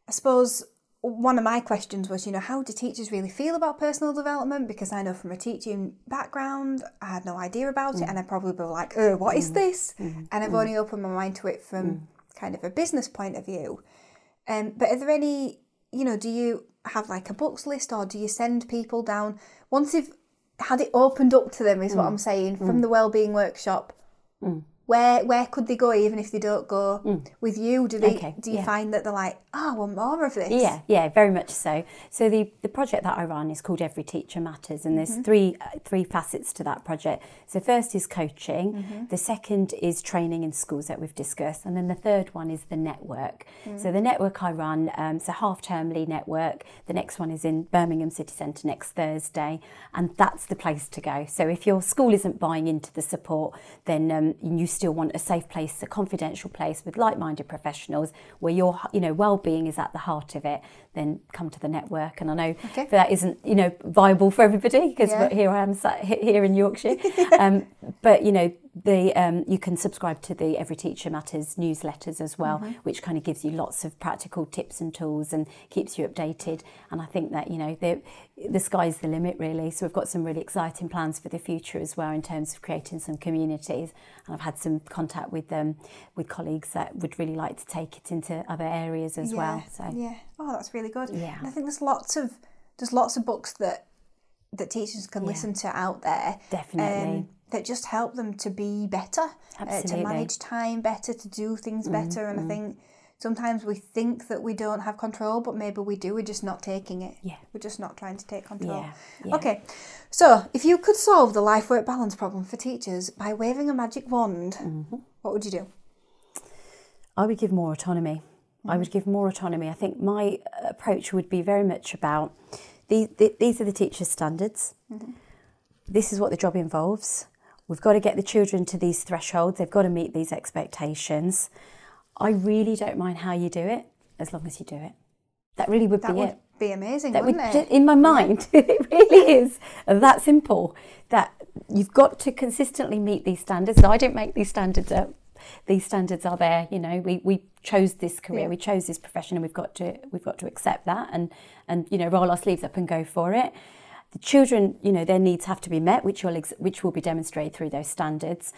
I suppose, one of my questions was, you know, how do teachers really feel about personal development? Because I know from a teaching background, I had no idea about it, and I probably were like, oh, what is this? And I've only opened my mind to it from kind of a business point of view. Um, but are there any, you know, do you have like a books list or do you send people down once you've had it opened up to them? Is what mm. I'm saying from mm. the wellbeing workshop. Mm. Where where could they go even if they don't go with you? Do they Okay, do you yeah. find that they're like, oh, I want more of this? Yeah, yeah, very much so. So the, the project that I run is called Every Teacher Matters, and there's three uh, three facets to that project. So first is coaching, the second is training in schools that we've discussed, and then the third one is the network. So the network I run, um, it's a half termly network. The next one is in Birmingham City Centre next Thursday, and that's the place to go. So if your school isn't buying into the support, then um, you still want a safe place, a confidential place with like-minded professionals where your you know well-being is at the heart of it. Then come to the network, and I know Okay. that isn't you know viable for everybody because Yeah. here I am sat here in Yorkshire. um, but you know the um, you can subscribe to the Every Teacher Matters newsletters as well, Mm-hmm. which kind of gives you lots of practical tips and tools and keeps you updated. And I think that you know the the sky's the limit really. So we've got some really exciting plans for the future as well in terms of creating some communities. And I've had some contact with them with colleagues that would really like to take it into other areas as well. So yeah. Oh, that's really good. Yeah. And I think there's lots of there's lots of books that that teachers can listen to out there. um, Definitely. that just help them to be better, uh, to manage time better, to do things better. And I think sometimes we think that we don't have control, but maybe we do. We're just not taking it. Yeah. We're just not trying to take control. Yeah, yeah. Okay. So if you could solve the life work balance problem for teachers by waving a magic wand, Mm-hmm. what would you do? I would give more autonomy. I would give more autonomy. I think my uh, approach would be very much about the, the, these are the teacher's standards. Mm-hmm. This is what the job involves. We've got to get the children to these thresholds. They've got to meet these expectations. I really don't mind how you do it, as long as you do it. That really would That be would it. be amazing, That wouldn't would, it? in my mind, it really is that simple. That you've got to consistently meet these standards. I don't make these standards up. These standards are there. You know, we, we chose this career, Yeah. we chose this profession, and we've got to we've got to accept that and and you know roll our sleeves up and go for it. The children, you know, their needs have to be met, which will ex- which will be demonstrated through those standards.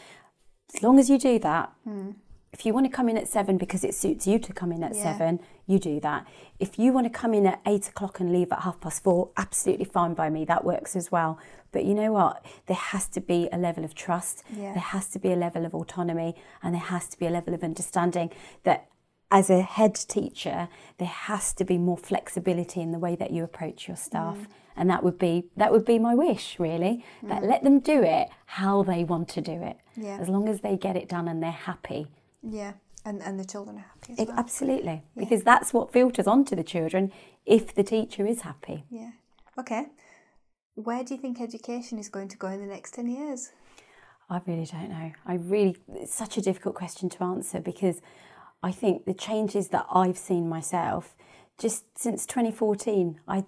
As long as you do that, hmm. If you want to come in at seven because it suits you to come in at Yeah. seven, you do that. If you want to come in at eight o'clock and leave at half past four, absolutely fine by me. That works as well. But you know what? There has to be a level of trust. Yeah. There has to be a level of autonomy, and there has to be a level of understanding that. As a head teacher, there has to be more flexibility in the way that you approach your staff, Mm. and that would be that would be my wish, really. That let them do it how they want to do it, Yeah. as long as they get it done and they're happy. Yeah. And, and the children are happy as It- well. Absolutely, because that's what filters onto the children if the teacher is happy. Yeah. Okay. Where do you think education is going to go in the next 10 years? I really don't know. I really, it's such a difficult question to answer because I think the changes that I've seen myself just since 2014, I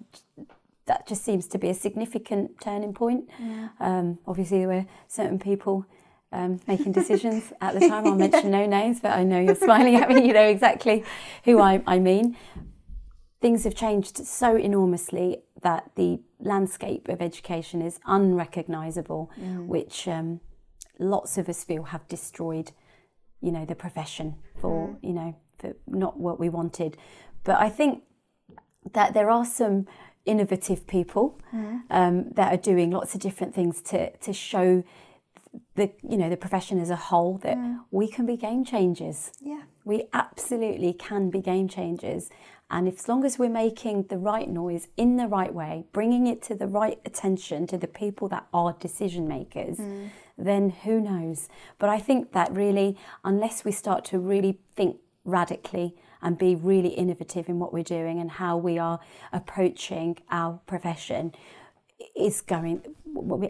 that just seems to be a significant turning point. Um, obviously, there were certain people um, making decisions at the time. I'll mention no names, but I know you're smiling at me. You know exactly who I, I mean. Things have changed so enormously that the landscape of education is unrecognisable, which um, lots of us feel have destroyed, you know, the profession for, you know, for not what we wanted. But I think that there are some innovative people um, that are doing lots of different things to to show the you know the profession as a whole that mm. we can be game changers. Yeah. We absolutely can be game changers. And if, as long as we're making the right noise in the right way, bringing it to the right attention to the people that are decision makers, mm. then who knows? But I think that really, unless we start to really think radically and be really innovative in what we're doing and how we are approaching our profession, is going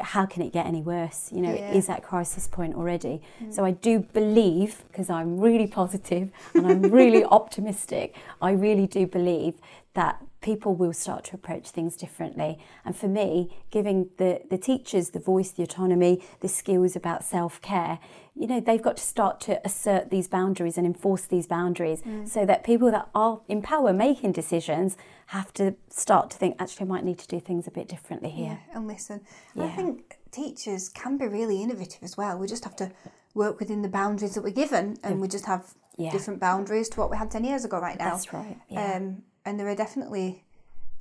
how can it get any worse? You know Yeah. it is at crisis point already? Mm. So i do believe because i'm really positive and i'm really optimistic i really do believe that people will start to approach things differently. And for me giving the the teachers the voice the autonomy the skills about self-care you know they've got to start to assert these boundaries and enforce these boundaries mm. so that people that are in power making decisions have to start to think actually I might need to do things a bit differently here Yeah, and listen. And I think teachers can be really innovative as well. We just have to work within the boundaries that we're given, and we just have Yeah. different boundaries to what we had 10 years ago right now. That's right, yeah. Um, and there are definitely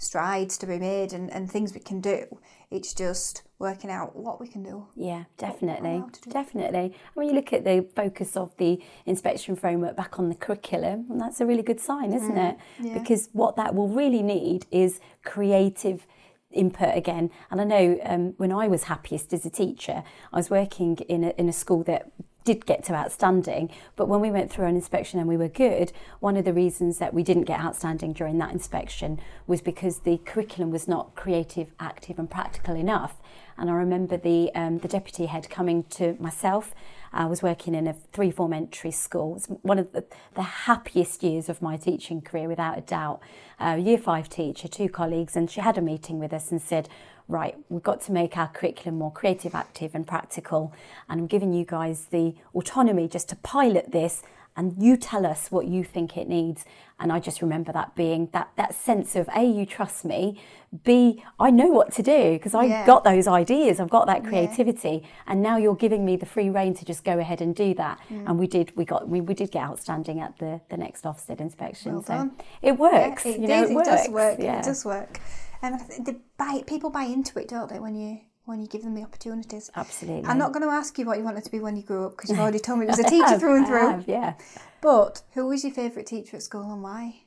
strides to be made and, and things we can do. It's just working out what we can do. Yeah, definitely. do. Definitely. When you look at the focus of the inspection framework back on the curriculum, and that's a really good sign, isn't it? Because what that will really need is creative input again. And I know um, when I was happiest as a teacher, I was working in a, in a school that did get to outstanding, but when we went through an inspection and we were good, one of the reasons that we didn't get outstanding during that inspection was because the curriculum was not creative, active, and practical enough. And I remember the um, the deputy head coming to myself. I was working in a three form entry school. It's one of the, the happiest years of my teaching career, without a doubt. Uh, year five teacher, two colleagues, and she had a meeting with us and said, right, we've got to make our curriculum more creative, active, and practical. And I'm giving you guys the autonomy just to pilot this, and you tell us what you think it needs. And I just remember that being that that sense of a, you trust me, b, I know what to do because I Yeah. got those ideas, I've got that creativity, and now you're giving me the free rein to just go ahead and do that. Mm. And we did, we got, we, we did get outstanding at the the next Ofsted inspection. Well so it works. Yeah, it you know, does, it it works. does work. Yeah. It does work. And I they buy, people buy into it, don't they, when you when you give them the opportunities. Absolutely. I'm not going to ask you what you wanted to be when you grew up because you've already told me it was a teacher through and I through. have, yeah. But who was your favourite teacher at school and why?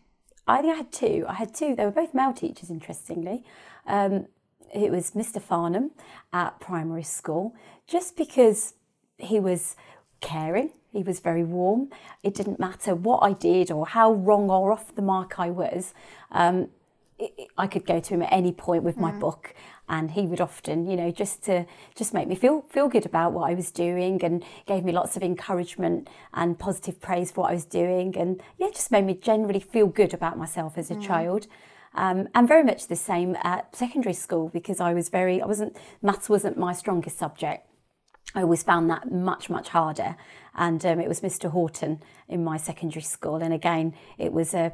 I think I had two. I had two. They were both male teachers, interestingly. Um, it was Mr. Farnham at primary school, just because he was caring. He was very warm. It didn't matter what I did or how wrong or off the mark I was. Um, I could go to him at any point with my book, and he would often, you know, just to just make me feel feel good about what I was doing, and gave me lots of encouragement and positive praise for what I was doing, and yeah, just made me generally feel good about myself as a child. Um, and very much the same at secondary school because I was very, I wasn't, maths wasn't my strongest subject. I always found that much, much harder. And um, it was Mr. Horton in my secondary school. And again, it was a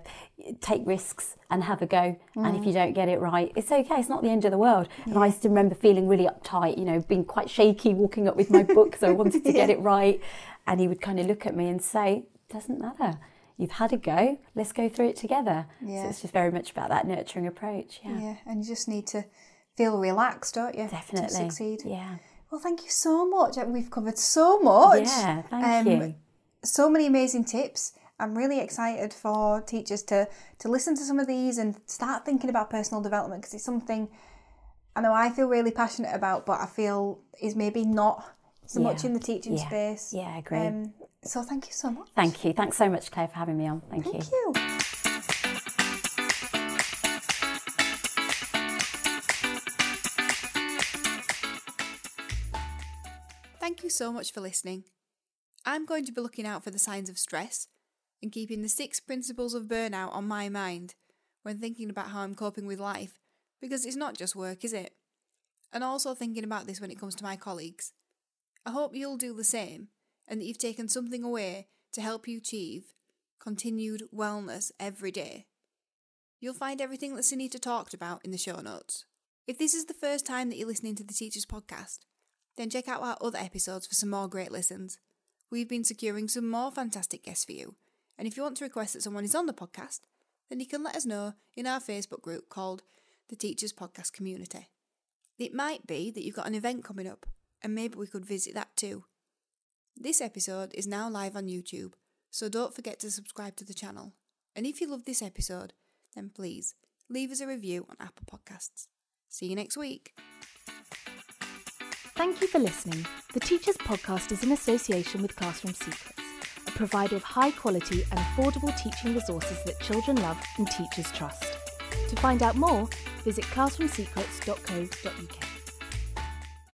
take risks and have a go. And if you don't get it right, it's okay. It's not the end of the world. And I used to remember feeling really uptight, you know, being quite shaky, walking up with my book because I wanted to get it right. And he would kind of look at me and say, doesn't matter. You've had a go. Let's go through it together. Yeah. So it's just very much about that nurturing approach. Yeah, Yeah, and you just need to feel relaxed, don't you? definitely. To succeed. Yeah. Well, thank you so much. We've covered so much. Yeah, thank Um, you. So many amazing tips. I'm really excited for teachers to to listen to some of these and start thinking about personal development because it's something I know I feel really passionate about, but I feel is maybe not so much in the teaching Yeah. space. Yeah, I agree. Um, so thank you so much. Thank you. Thanks so much, Claire, for having me on. Thank, Thank you. you. You so much for listening. I'm going to be looking out for the signs of stress and keeping the six principles of burnout on my mind when thinking about how I'm coping with life because it's not just work, is it? And also thinking about this when it comes to my colleagues. I hope you'll do the same and that you've taken something away to help you achieve continued wellness every day. You'll find everything that Sunita talked about in the show notes. If this is the first time that you're listening to the Teachers Podcast, then check out our other episodes for some more great listens. We've been securing some more fantastic guests for you, and if you want to request that someone is on the podcast, then you can let us know in our Facebook group called the Teachers Podcast Community. It might be that you've got an event coming up, and maybe we could visit that too. This episode is now live on YouTube, so don't forget to subscribe to the channel. And if you love this episode, then please leave us a review on Apple Podcasts. See you next week. Thank you for listening. The Teachers Podcast is in association with Classroom Secrets, a provider of high quality and affordable teaching resources that children love and teachers trust. To find out more, visit classroomsecrets.co.uk.